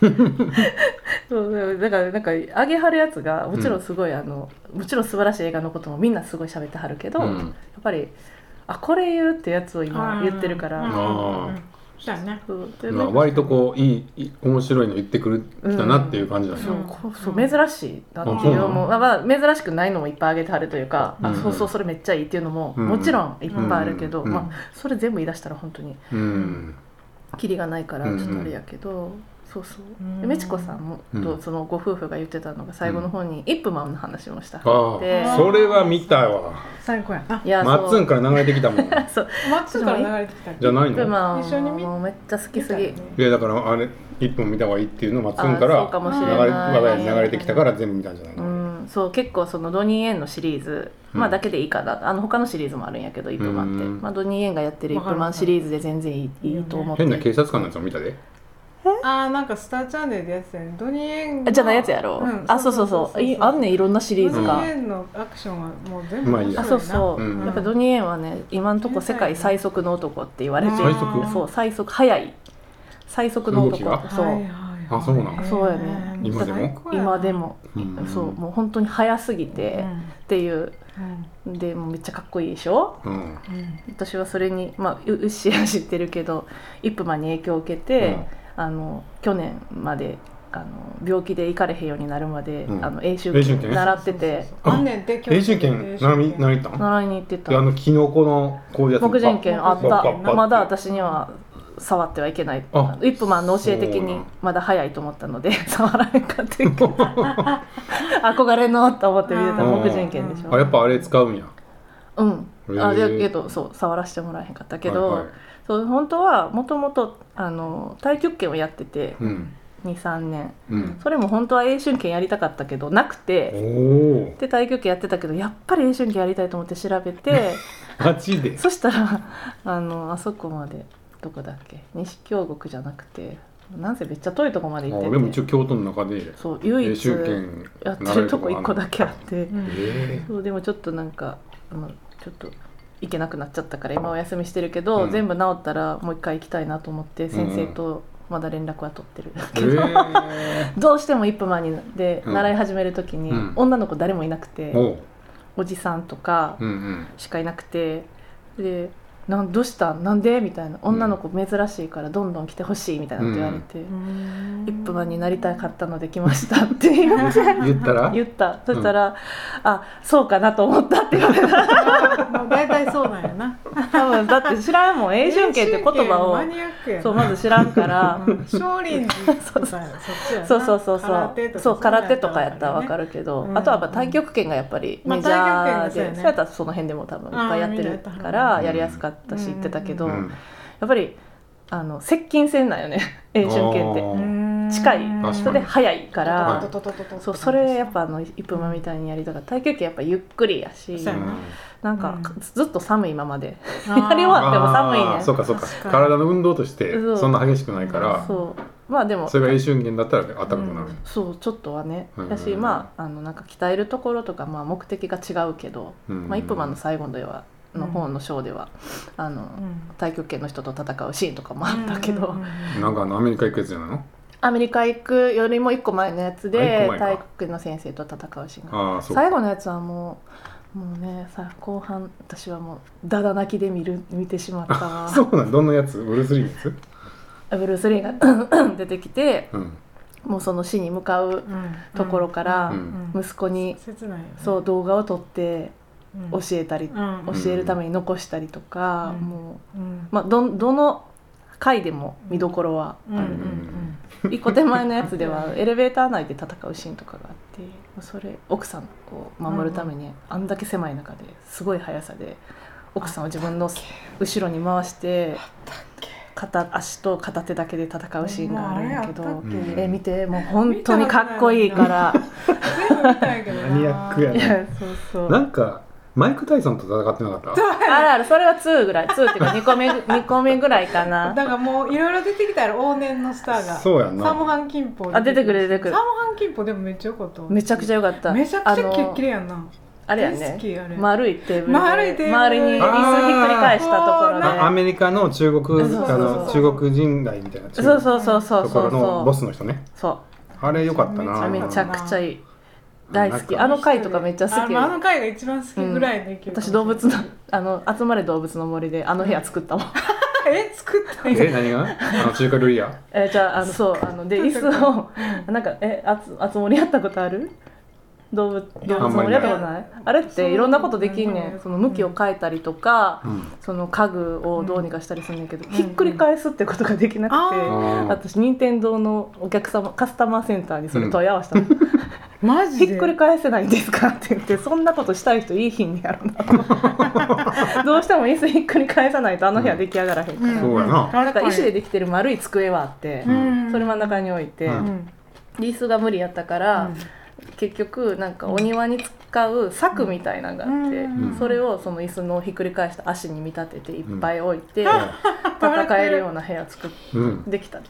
そうだからなんかあげはるやつがもちろんすごい、うん、あのもちろん素晴らしい映画のこともみんなすごい喋ってはるけど、やっぱりあこれ言うってやつを今言ってるから、そうやね。まあ、割とこういい面白いの言ってくるきたなっていう感じだね、うん、そう珍しいなっていうのも、まあ、珍しくないのもいっぱいあげてはるというか、うん、あそうそうそれめっちゃいいっていうのも、もちろんいっぱいあるけど、まあ、それ全部言い出したら本当に、きりがないからちょっとあれやけど、そうそう。美智子さんも、とそのご夫婦が言ってたのが最後の方にイップマンの話もしたって、それは見たわ。最高やいやマッツンから流れてきたもん。そう。マッツンから流れてきた。じゃないの？イップマン一緒に見めっちゃ好きすぎ。いやだからあれ一本見た方がいいっていうのマッツンから流れ流れてきたから全部見たんじゃないの、うん。そう結構そのドニー・エンのシリーズ、まあ、だけでいいかな。あの他のシリーズもあるんやけどイップマンって、まあ、ドニー・エンがやってるイップマンシリーズで全然いい,、いいと思って。変な警察官のやつを見たであーなんかスターチャンネルでやってたね。ドニーエンじゃないやつやろ、うん、あそうそうそういあんねんいろんなシリーズが。ドニーエンのアクションはもう全部あそうそう、うん、やっぱドニーエンはね今のとこ世界最速の男って言われて最速？そう最速速い。最速の男。そう、はいはいあそうなの？そうやね。今でも？今でも、うん、そうもう本当に速すぎて、っていう、うん、でもめっちゃかっこいいでしょ、うん、私はそれにまあうっしら知ってるけどイップマンに影響を受けて、あの去年まであの病気で行かれへんようになるまで、うん、あの英習券習ってて。英習券習いに習いた習いに行ってた。あのキノコのこういうやつ。目人券あった。まだ私には触ってはいけない。イップマンの教え的にまだ早いと思ったので 触らへんかって 憧れのと思って見てた目人券でしょ。あやっぱあれ使うんや。うん。あでけどそう触らせてもらえへんかったけど、はいはいそう本当はもともと太極拳をやってて、うん、23年、うん、それも本当は英春拳やりたかったけどなくて。で太極拳やってたけどやっぱり英春拳やりたいと思って調べて。マジで？そしたらあのあそこまでどこだっけ？西京極じゃなくてなんせめっちゃ遠いとこまで行ってて。でも一応京都の中でそう唯一やってるとこ1個だけあって、そうでもちょっとなんかあのちょっと行けなくなっちゃったから今お休みしてるけど、うん、全部治ったらもう一回行きたいなと思って先生とまだ連絡は取ってる。けど、えー、どうしても一歩前にで習い始める時に、女の子誰もいなくて、おじさんとかしかいなくてでなんどうした？なんで？みたいな。女の子珍しいからどんどん来てほしいみたいなこと言われて、うん、イップマンになりたかったので来ましたって言った？ら言った。そしたら、うん、あそうかなと思ったって言われた。もう大体そうなんやな。多分だって知らんもん。永春権って言葉を。そうまず知らんから。少林寺とかそうそうそうそうそう。空手とかやったら分かるけど、うん、あとは太極拳がやっぱりメジャーで、まあね、そうやったらその辺でも多分いっぱいやってるからやりやすかった私言ってたけど、やっぱりあの接近戦なんよね永春拳って。近い。人で早いからそうそれやっぱあの一分間みたいにやりたかった太極拳やっぱゆっくりやし、なんか、ずっと寒いままでやり終わっても寒いねそうかそうか体の運動としてそんな激しくないからそうまあでもそれが永春拳だったら当たるくなる、そうちょっとはねやしまああのなんか鍛えるところとか、まあ、目的が違うけど、まあ、一分間の最後ではの方のショーでは、あの太極拳の人と戦うシーンとかもあったけど、なんかあのアメリカ行くやつじゃないの？アメリカ行くよりも1個前のやつで太極拳の先生と戦うシーンが最後のやつはもうもうねさ後半私はもうだだ泣きで見る見てしまった。わ そうなんどんなやつ？ブルース・リーのやつ？ブルース・リーが 出てきて、うん、もうその死に向かうところから息子に、そう動画を撮って教えたり、教えるために残したりとか、もう、まあ、どどの回でも見どころはある、一個手前のやつでは エレベーター内で戦うシーンとかがあってそれ奥さんを守るためにあんだけ狭い中ですごい速さで奥さんを自分の後ろに回して片足と片手だけで戦うシーンがあるんやけど、え見てもう本当にかっこいいから。マニアックやねそうそう。なんかマイク・タイソンと戦ってなかった？あるあるそれは2ぐらい。2っていうか 2個目2個目ぐらいかな。だからもういろいろ出てきたら往年のスターがそうやな。サモハン・キンポあ出てくる出てくる。サモハン・キンポでもめっちゃよかった。めちゃくちゃよかった。めちゃくちゃキレッキレやんな。あれやね丸いテーブル丸いテーブル。周りに椅子ひっくり返したところで。アメリカの中国あの中国人街みたいなそうそうそうそうところのボスの人ね。そう。あれよかったな。めちゃくちゃいい大好き。あの回とかめっちゃ好きあの回が一番好きぐらいで、うん、私動物のあの集まれ動物の森であの部屋作ったもん。え作ったえ何が？あの中華料理屋？えじゃああのそうあので椅子をなんかえあつあつ森やったことある？動物動物の森やったことない？あれっていろんなことできんねん。その向きを変えたりとか、うん、その家具をどうにかしたりするんだけど、うん、ひっくり返すってことができなくて、うん、私任天堂のお客様カスタマーセンターにそれ問い合わせたの、マジひっくり返せないんですかって言ってそんなことしたい人いい日にやろうなと。どうしても椅子ひっくり返さないとあの部屋出来上がらへんから、そうやな。なんか石でできてる丸い机はあって、それ真ん中に置いて、リースが無理やったから、結局なんかお庭に使う柵みたいなのがあって、それをその椅子のひっくり返した足に見立てていっぱい置いて、戦えるような部屋作って、できた。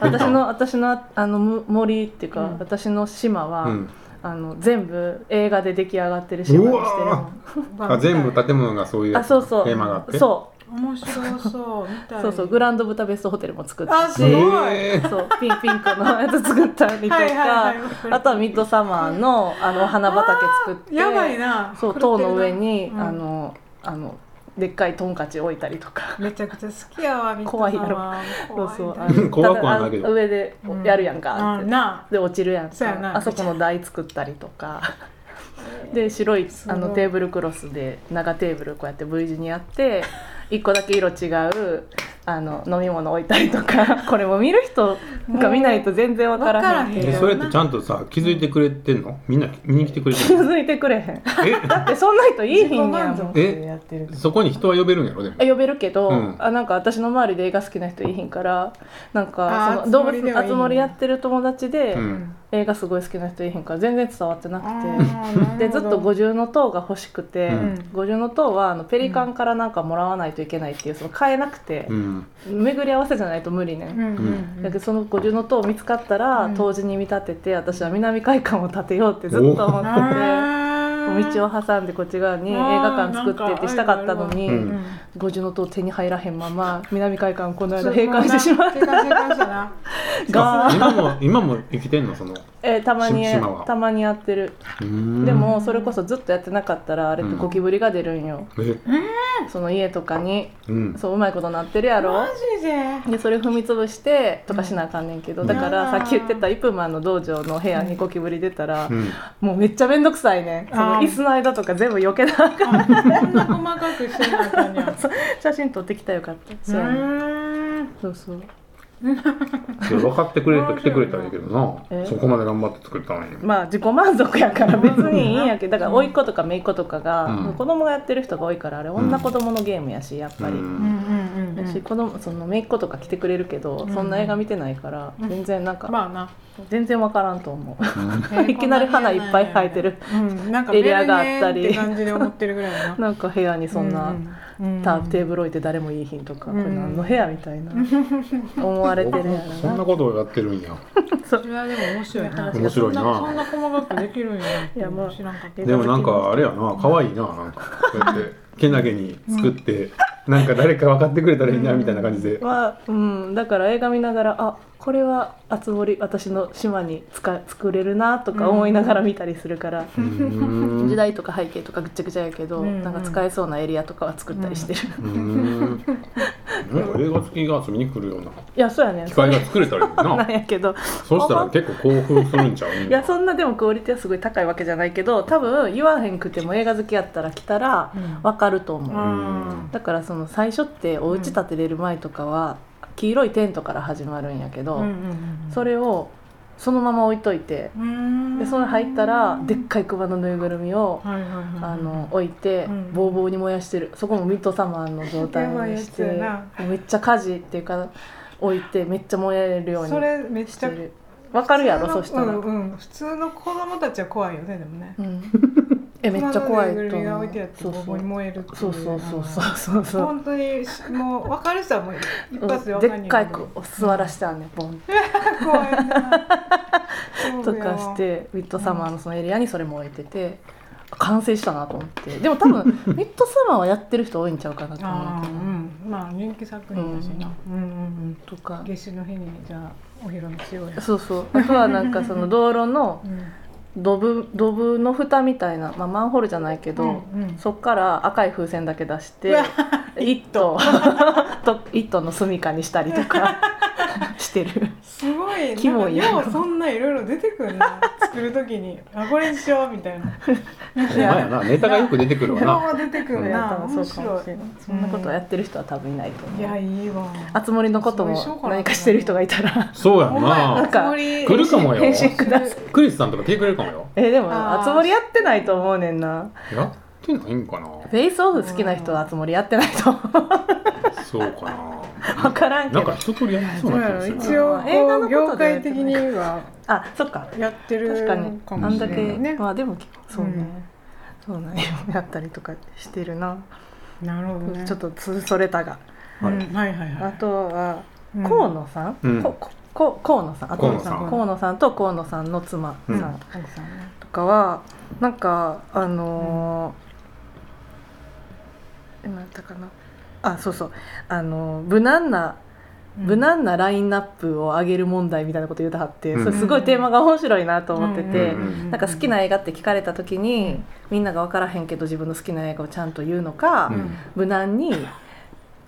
私の私のあの森っていうか、うん、私の島は、うん、あの全部映画で出来上がってる島にしてるあ全部建物がそういう。テーマがあって？そう面白そう。そうそうグランドブタベストホテルも作ったしそうピンピンクのやつ作ったりとか。あとはミッドサマーのあの花畑作って。やばいな。そう塔の上に、うん、あのあのでっかいトンカチ置いたりとか。めちゃくちゃ好きやわ怖いやろ。そうそうあの怖くはないけど。上でやるやんかって、うん、で落ちるやんか。あそこの台作ったりとか。で白いあのテーブルクロスで長テーブルこうやって V 字にやって1個だけ色違うあの飲み物置いたりとか これも見る人が見ないと全然分からへんけどそれってちゃんとさ気づいてくれてんの？みんな見に来てくれてる気づいてくれへん。え？だってそんな人いいひんやん。えそこに人は呼べるんやろでも。呼べるけど、うん、あなんか私の周りで映画好きな人いいひんからなんかその動物の集まりやってる友達で、うん。映画すごい好きな人いへんから全然伝わってなくて。でずっと五重塔が欲しくて、うん、五重塔はあのペリカンからなんかもらわないといけないっていうその買えなくて、うん、巡り合わせじゃないと無理ね、うん、だけどその五重塔見つかったら、当時に見立てて私は南海館を建てようってずっと思ってて。道を挟んでこっち側に映画館作ってってしたかったのに、五重塔手に入らへんまま南海館この間閉館してしまった。が今も今も生きてんの？そのえー、たまにたまにやってる。でもそれこそずっとやってなかったらあれってゴキブリが出るんよ、うん、その家とかに、うん。そううまいことなってるやろ？マジで？でそれ踏み潰してとかしなあかんねんけど、うん。だからうんさっき言ってたイプマンの道場の部屋にゴキブリ出たら、うん。もうめっちゃ面倒くさいねん。その椅子の間とか全部避けなあかんあこんな細かくしてなあかんや写真撮ってきたらよかった。そうそうそう 分かってくれる人来てくれたらいいけどえなそこまで頑張って作ったのに。まあ自己満足やから別にいいんやけどだから甥っ子とか姪っ子とかが、うん。子供がやってる人が多いからあれ女子供のゲームやしやっぱり。うん。うんうんうんやし子供その姪っ子とか来てくれるけど、うんそんな映画見てないから、うん。全然なんか、まあな。全然わからんと思う、えー いきなり花いっぱい生えてるうんなんかエリアがあったり。ベルネって感じで思ってるぐらいだな。なんか部屋にそんな、うん。タテーブル置いて誰もいいひんとか、うん。これ何の部屋みたいな。思われてるやそんなことをや。ってるんや。それはでも面白いな。面白いな。そんなそんな細かくできるんやいやもう知らんかった。えでもなんかあれやな。可愛いななんか。こうやってけなげに作って、なんか誰か分かってくれたらいいなみたいな感じで、まあうん、だから映画見ながらあこれはあつ森私の島に使作れるなとか思いながら見たりするから、うーん。時代とか背景とかぐっちゃぐちゃやけど、うん。なんか使えそうなエリアとかは作ったりしてる、うーんなん。か映画好きが遊びに来るようないやそうやね。ん機会が作れたらいいな。なんやけど。そしたら結構興奮するんちゃういやそんなでもクオリティはすごい高いわけじゃないけど多分言わへんくても映画好きやったら来たらうん。わかると思う、うん。だからその最初ってお家建てれる前とかは黄色いテントから始まるんやけど、うんうんうんそれをそのまま置いといてうん。でそれ入ったらでっかい熊のぬいぐるみをはいはいはいあの置いてうん。ボーボーに燃やしてる。そこもミッドサマーの状態にしてめっちゃ火事っていうか置いてめっちゃ燃えるようにそれめっちゃしてる。わかるやろそしたら、うんうん。普通の子供たちは怖いよねでもね。うんえめっちゃ怖いと思う。そうそうそうそうそうそうそうそう。本当にもう分かる人はもう一発でうん分かんないでっかい子を座らしてあんねんボン。怖いな。とかしてミッドサマーのそのエリアにそれも置いてて完成したなと思って。でも多分 ミッドサマーはやってる人多いんちゃうかなと思ああうまあ人気作品だしな。うん。うんうんとか。夏至の日にじゃあお披露目しようやそうそう。あとはなんかその道路のうんドブドブの蓋みたいな、まあ、マンホールじゃないけど、うんうん。そっから赤い風船だけ出して一頭 と一頭の住処にしたりとか してる。すごい。キモい。ようそんないろいろ出てくるな。作る時に。あこれにしようみたいな。ほんまやな。ネタがよく出てくるわな。出てくるな。多分そうかもしれない。そんなことをやっってる人は多分いないと思う。いやいいわ。あつ森のことも何かしてる人がいたら。そうやな。なんか。来るかもよ。返信ください。クリスさんとか来てくれるかもよ。えでもあー。あつ森やってないと思うねんな。やってないんかな。フェイスオフ好きな人はあつ森やってないと思う。そうかな。分からんけど。なんか一通りやってそうそうなやろ一気がする応映画のこと業界的にはあそっか。やってる確かに。かもしあんだけねまあでもそうね、うん。そうなんよやったりとかしてるな、なるほどね。ちょっとつそれたが、はい。うん。はいはいはい。あとはうん。河野さん、うん。こここ河野さんあ河野さん。河野さん。と河野さんの妻さん。うん。とかはなんかあのー今やったかな。あそうそう。あの無難な無難なラインナップを上げる問題みたいなこと言うてはって、うん。それすごいテーマが面白いなと思ってて、うん。なんか好きな映画って聞かれた時に、みんなが分からへんけど自分の好きな映画をちゃんと言うのか、うん。無難に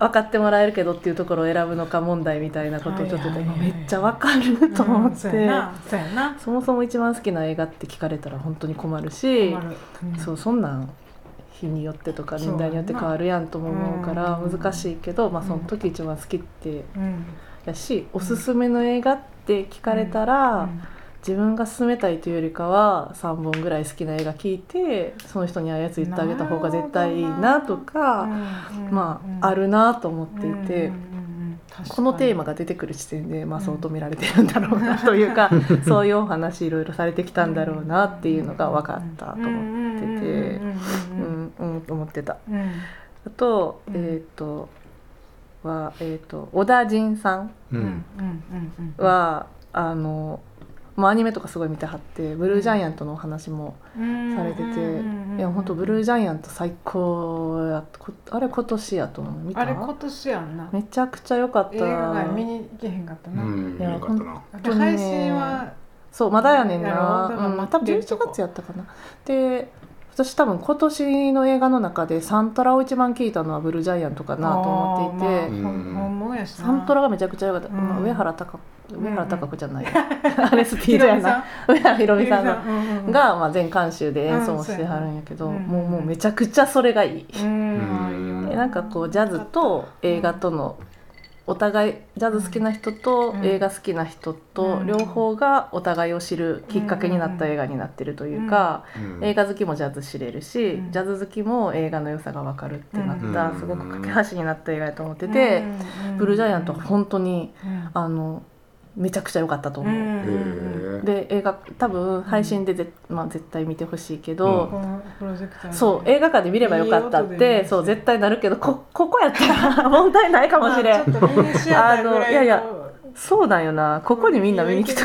分かってもらえるけどっていうところを選ぶのか問題みたいなことをちょっとめっちゃ分かると思って、うんそもそも一番好きな映画って聞かれたら本当に困るしそうそんなん日によってとか年代によって変わるやんとも思うからうん難しいけど、まあ、うん。その時一番好きってうん。やしおすすめの映画って聞かれたら、自分が勧めたいというよりかは3本ぐらい好きな映画聞いてその人に合うやつ言ってあげた方が絶対いいなとかまああるなと思っていて。このテーマが出てくる時点で、まあ、相当見られてるんだろうなというか、そういうお話いろいろされてきたんだろうなっていうのが分かったと思っててうんうん思ってた。あと,、うん。えっ、とは、えー、と小田陣さんうん。は、あのまあ、アニメとかすごい見てはってブルージャイアントのお話もされてて、いや本当ブルージャイアント最高やこあれ今年やと思う見た？あれ今年やんな。めちゃくちゃ良かった。映画館見に行けへんかったな。うんいやよかったな。で配信は。そうまだやねんな、うん、多分待って。る11月やったかな。で私多分今年の映画の中でサントラを一番聴いたのはブルージャイアントかなと思っていて、まあ、サントラがめちゃくちゃ良かった、まあ、上原貴上原貴子じゃない、あれスピードやな。上原ひろみさんが、が、まあ、全監修で演奏もしてはるんやけど、もうもうめちゃくちゃそれがいい。うん。なんかこうジャズと映画とのお互いジャズ好きな人と映画好きな人と両方がお互いを知るきっかけになった映画になってるというか、映画好きもジャズ知れるし、ジャズ好きも映画の良さが分かるってなったすごく架け橋になった映画やと思ってて、ブルージャイアントは本当にあのめちゃくちゃ良かったと思う。で映画多分配信でぜ、まあ、絶対見てほしいけど、そう映画館で見ればよかったってそう絶対なるけどこここやったら問題ないかもしれん。あのいやいやそうなんよな。ここにみんな見に来た。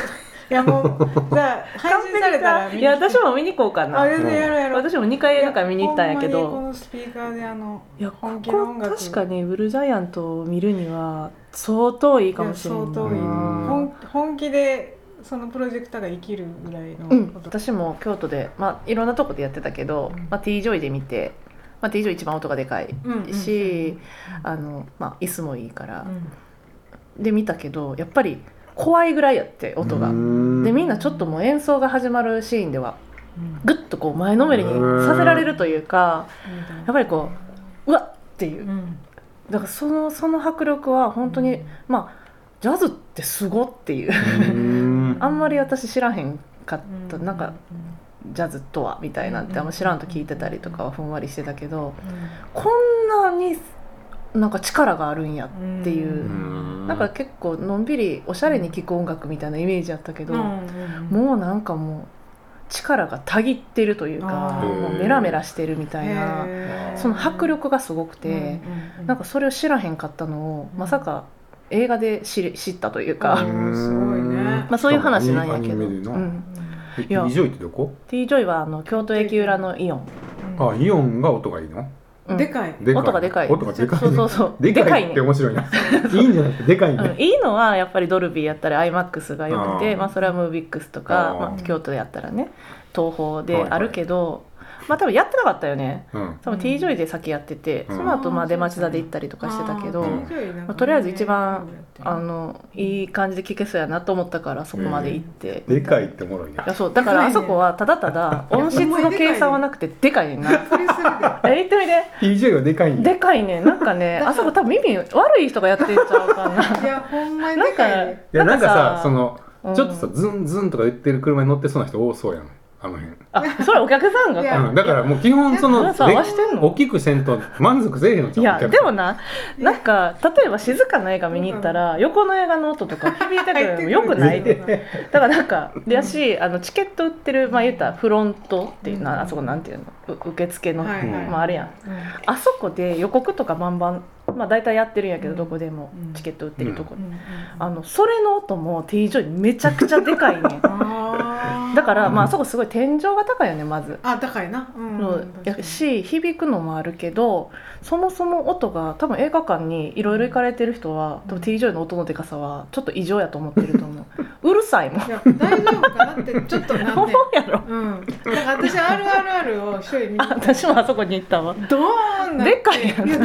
いやもう じゃあ配信されたらいや私も見に行こうかな。あ全然やろうやろう。私も2回映画館見に行ったんやけど。このスピーカーであのいやここ確かにブルージャイアントを見るには相当いいかもしれない。相当いい。本本気でそのプロジェクターが生きるぐらいの、うん、私も京都でまあいろんなとこでやってたけど、うん、まあ T ジョイで見て。まあ、T ジョイ一番音がでかいし、あのまあ、椅子もいいから、で見たけどやっぱり怖いぐらいやって音が。でみんなちょっともう演奏が始まるシーンではぐっとこう前のめりにさせられるというかやっぱりこううわっっていう、だからそのその迫力は本当にまあジャズってすごっていう。あんまり私知らへんかった。なんかジャズとはみたいなんてあんま知らんと聞いてたりとかはふんわりしてたけどこんなになんか力があるんやっていう、うなんか結構のんびりおしゃれに聴く音楽みたいなイメージあったけど、もうなんかもう力がたぎってるというかもうメラメラしてるみたいなその迫力がすごくて、なんかそれを知らへんかったのをまさか映画で知知ったというか、すごいね。まあ、そういう話なんやけど。うん。いや。T ジョイってどこ ?T ジョイはあの京都駅裏のイオン。あイオンが音がいいの？でかい。音がでかい。音がでかい。そうそうそう。でかいって面白いな、いいんじゃなくてでかいね、いいのはやっぱりドルビーやったり IMAX がよくてまあそれは MOVIX とかまあ、京都でやったらね東宝であるけど、まあ多分やってなかったよね、うん、多分 T ジョイで先やってて、その後まあ出町座で行ったりとかしてたけど、まあ、とりあえず一番あのいい感じで聴けそうやなと思ったからそこまで行って、でかいっておもろいね。いやそう。だからあそこはただただ音質の計算はなくてでかいねんな。え言ってみて。T ジョイがでかいんでかいねなんかねあそこ多分耳悪い人がやってんちゃうかな。いやほんまにでかいいやなんかさそのちょっとさ、ズンズンとか言ってる車に乗ってそうな人多そうやんあの辺。あそれお客さんが？うん、だからもう基本その大きくせんと満足せえへんのいやでもななんか例えば静かな映画見に行ったら、横の映画の音とか響いてくるのもよくない？でだからなんかやしあのチケット売ってるまあ言ったらフロントっていうなあそこなんていうの？受付の、まあ、あるやん、あそこで予告とかバンバンまあ大体やってるんやけど、どこでもチケット売ってるとこ、あのそれの音も T ジョイめちゃくちゃでかいね だからまああそこすごい天井が高いよねまず。あ高いな、うん、やし響くのもあるけどそもそも音が多分映画館にいろいろ行かれてる人は、うん、T ジョイの音のでかさはちょっと異常やと思ってると思う。う るさいもん。いや大丈夫かなってちょっとなん 思うやろ、うん、だから私 RRR を一人見て。私もあそこに行ったわ。ドーンでかいやん大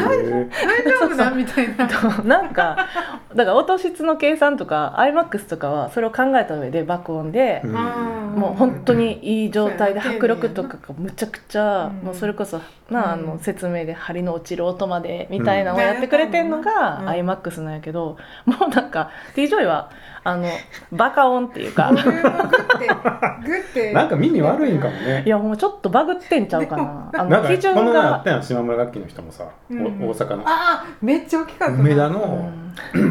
丈夫だみたいななんかだから音質の計算とか IMAX とかはそれを考えた上で爆音で、もう本当にいい状態で迫力とかがむちゃくちゃ、もうそれこそなあの説明で針の落ちる音までみたいなのをやってくれてんのが iMAX なんやけど、もうなんか t j はあのバカ音っていうか。グッてなんか耳悪いんかもね。いやもうちょっとバグってんちゃうかな。あの基準がこの前あったやん島村楽器の人もさ、うん、大阪の。ああめっちゃ大きかった梅田の、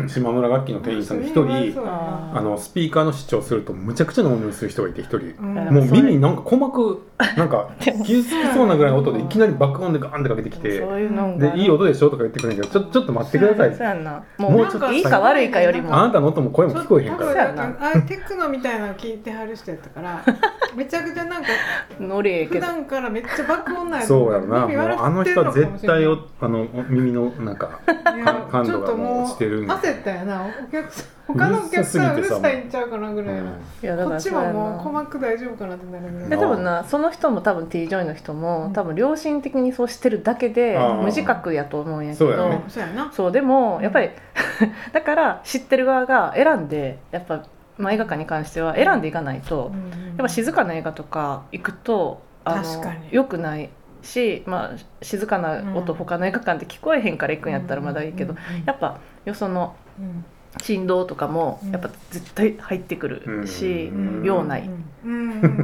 島村楽器の店員さんの一人あのスピーカーの視聴するとむちゃくちゃ飲みする人がいて一人、うん、もう耳なんか鼓膜なんか傷つきそうなぐらいの音で いきなり爆音でガーンってかけてきてでいい音でしょとか言ってくるんだけどちょちょっと待ってください。そうやな。もうちょっといいか悪いかよりも。あなたの音も声も聞こえへんから。あテクノみたいなの聞いてはる人やったから めちゃくちゃなんかノリ普段からめっちゃ爆音なんやそうやな。もうあの人は絶対あの耳のなんか 感度がもう落ちてる焦ったよな。お客さん他のお客さんうるさいんちゃうかなぐらいの、いやだからこっちももう鼓膜大丈夫かなってなるぐらい。で多分なその人も多分 T ジョイの人も多分良心的にそうしてるだけで無自覚やと思うんやけど。そうやな。そうでもやっぱり だから知ってる側が選んでやっぱ、まあ、映画館に関しては選んでいかないと、やっぱ静かな映画とか行くとあのよくないし、まあ、静かな音、他の映画館で聞こえへんから行くんやったらまだいいけど、やっぱよその振動とかもやっぱ絶対入ってくるし、用ない。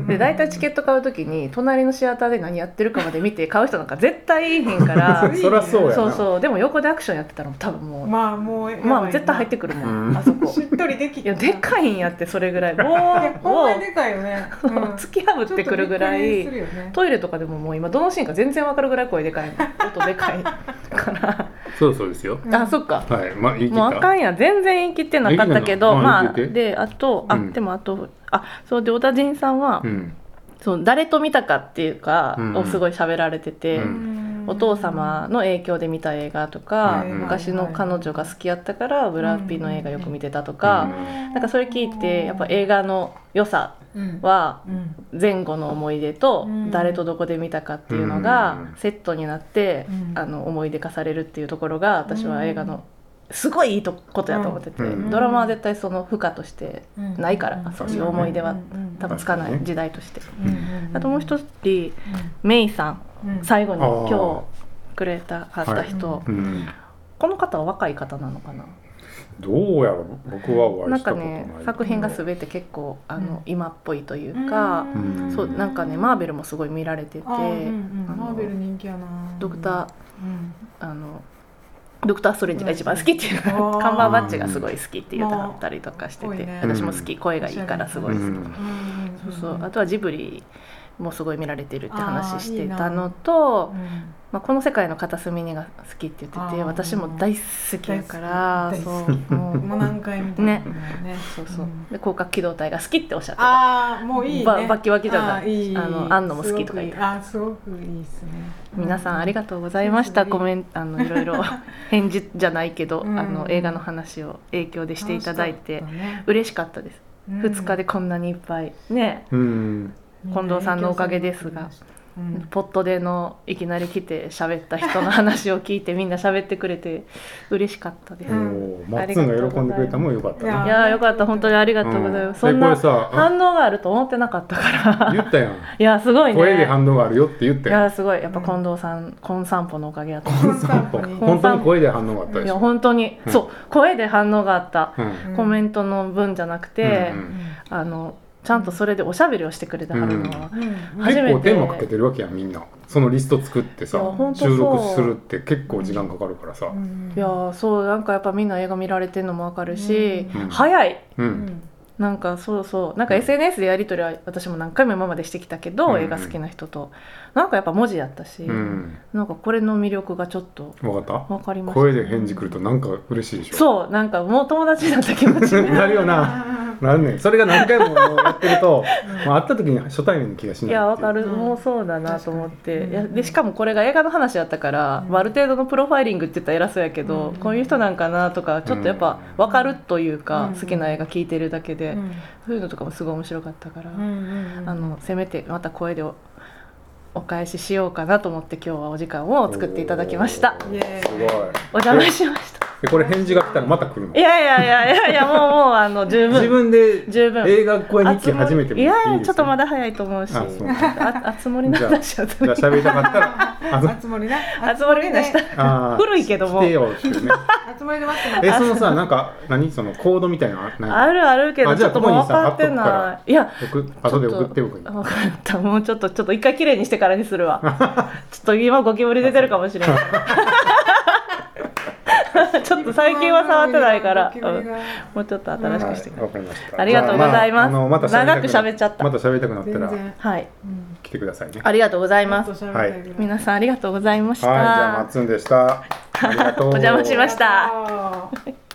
で大体チケット買う時に隣のシアターで何やってるかまで見て買う人なんか絶対いいへんから そりゃそうやそうそう。でも横でアクションやってたら多分もうまあもうまあ絶対入ってくるもん、あそこ。しっとりできいやでかいんやってそれぐらい。棒をでかいよね、突き破ってくるぐらい、トイレとかでももう今どのシーンか全然わかるぐらい声でかい音でかいから。そうそうですよ。あそっか。はい。まあもうあかんや全然言い切ってなかったけどまあであとあ、でもあとあそうで小田陣さんは、うん、そう誰と見たかっていうか、うん、をすごい喋られてて、うん、お父様の影響で見た映画とか、昔の彼女が好きやったからブラッピーの映画よく見てたとか、なんかそれ聞いてやっぱ映画の良さは前後の思い出と誰とどこで見たかっていうのがセットになってあの思い出化されるっていうところが私は映画のすごいいいことやと思ってて、うん、ドラマは絶対その負荷としてないから、うん、そういう思い出は多分つかない時代として、あともう一人、メイさん、最後に今日くれたはった人、この方は若い方なのかな？どうやろ僕はなんかね作品が全て結構あの、今っぽいというか、そうなんかねマーベルもすごい見られてて、マーベル人気やな。ドクター、あのドクター・ストレンジが一番好きっていう カンバーバッチがすごい好きって言ってはったりとかしてて、ね、私も好き声がいいからすごい好き、そうそう。あとはジブリもすごい見られてるって話してたのと、まあ、この世界の片隅にが好きって言ってて私も大好きやからそうもう。何回見たね。ね。そうそう、で広角機動隊が好きっておっしゃってた。ああもういい、ね、ババキバキじゃないあの安野も好きとか言って。あすごくいいですね。皆さんありがとうございました。コメントあのいろいろ。返事じゃないけど、あの映画の話を影響でしていただいて、ね、嬉しかったです、うん、2日でこんなにいっぱい。ね、うん。近藤さんのおかげですが。うん、ポットでのいきなり来て喋った人の話を聞いてみんな喋ってくれて嬉しかったです。マッツンが喜んでくれたもよかったいやよかった本当にありがとうございます。うん、そんな反応があると思ってなかったから。言ったやん。いやすごいね。声で反応があるよって言ったやん。いやすごいやっぱ近藤さん、コン散歩のおかげやと思う。本当に声で反応があったいや本当に、そう声で反応があった、コメントの文じゃなくて、あの。ちゃんとそれでおしゃべりをしてくれてはるのは初めて、うん、結構手間かけてるわけやみんな。そのリスト作ってさ収録するって結構時間かかるからさ、いやそうなんかやっぱみんな映画見られてるのも分かるし、早い、うん。なんかそうそう。なんか SNS でやり取りは私も何回も今までしてきたけど、うん、映画好きな人と。なんかやっぱ文字やったし、うん、なんかこれの魅力がちょっと分かった？分かりました。声で返事くるとなんか嬉しいでしょ？そうなんかもう友達だった気持ちになる よななんねそれが何回もやってると、ま あ、会った時に初対面の気がしないいやわかる、もうそうだなと思って。いやでしかもこれが映画の話やったから、まあ、ある程度のプロファイリングって言ったら偉そうやけど、こういう人なんかなとかちょっとやっぱ分かるというか、好きな映画聞いてるだけで、そういうのとかもすごい面白かったから、あのせめてまた声でお返ししようかなと思って今日はお時間を作っていただきました。すごい。お邪魔しました。これ返事が来たらまた来るの。いやいやいやいやいやもうもうあの十分。自分で十分。映画声日記初めていやいやちょっとまだ早いと思うし ああつ森の話はじゃあ喋りたかったらあつ森なあつ森でした古いけどもしてよってねあつ森で待ってますえそのさなんか何そのコードみたいなあるあるけどちょっともう分かってないいや後で送っておく分かったもうちょっとちょっと一回きれいにしてからにするわちょっと今ゴキブリ出てるかもしれない ちょっと最近は触ってないから、もうちょっと新しくしてくれ、ありがとうございます。また長く喋っちゃった。また喋りたくなったら、はい、来てくださいね。ありがとうございます。はい、皆さんありがとうございました。はい、じゃあマッツンでした。お邪魔しました。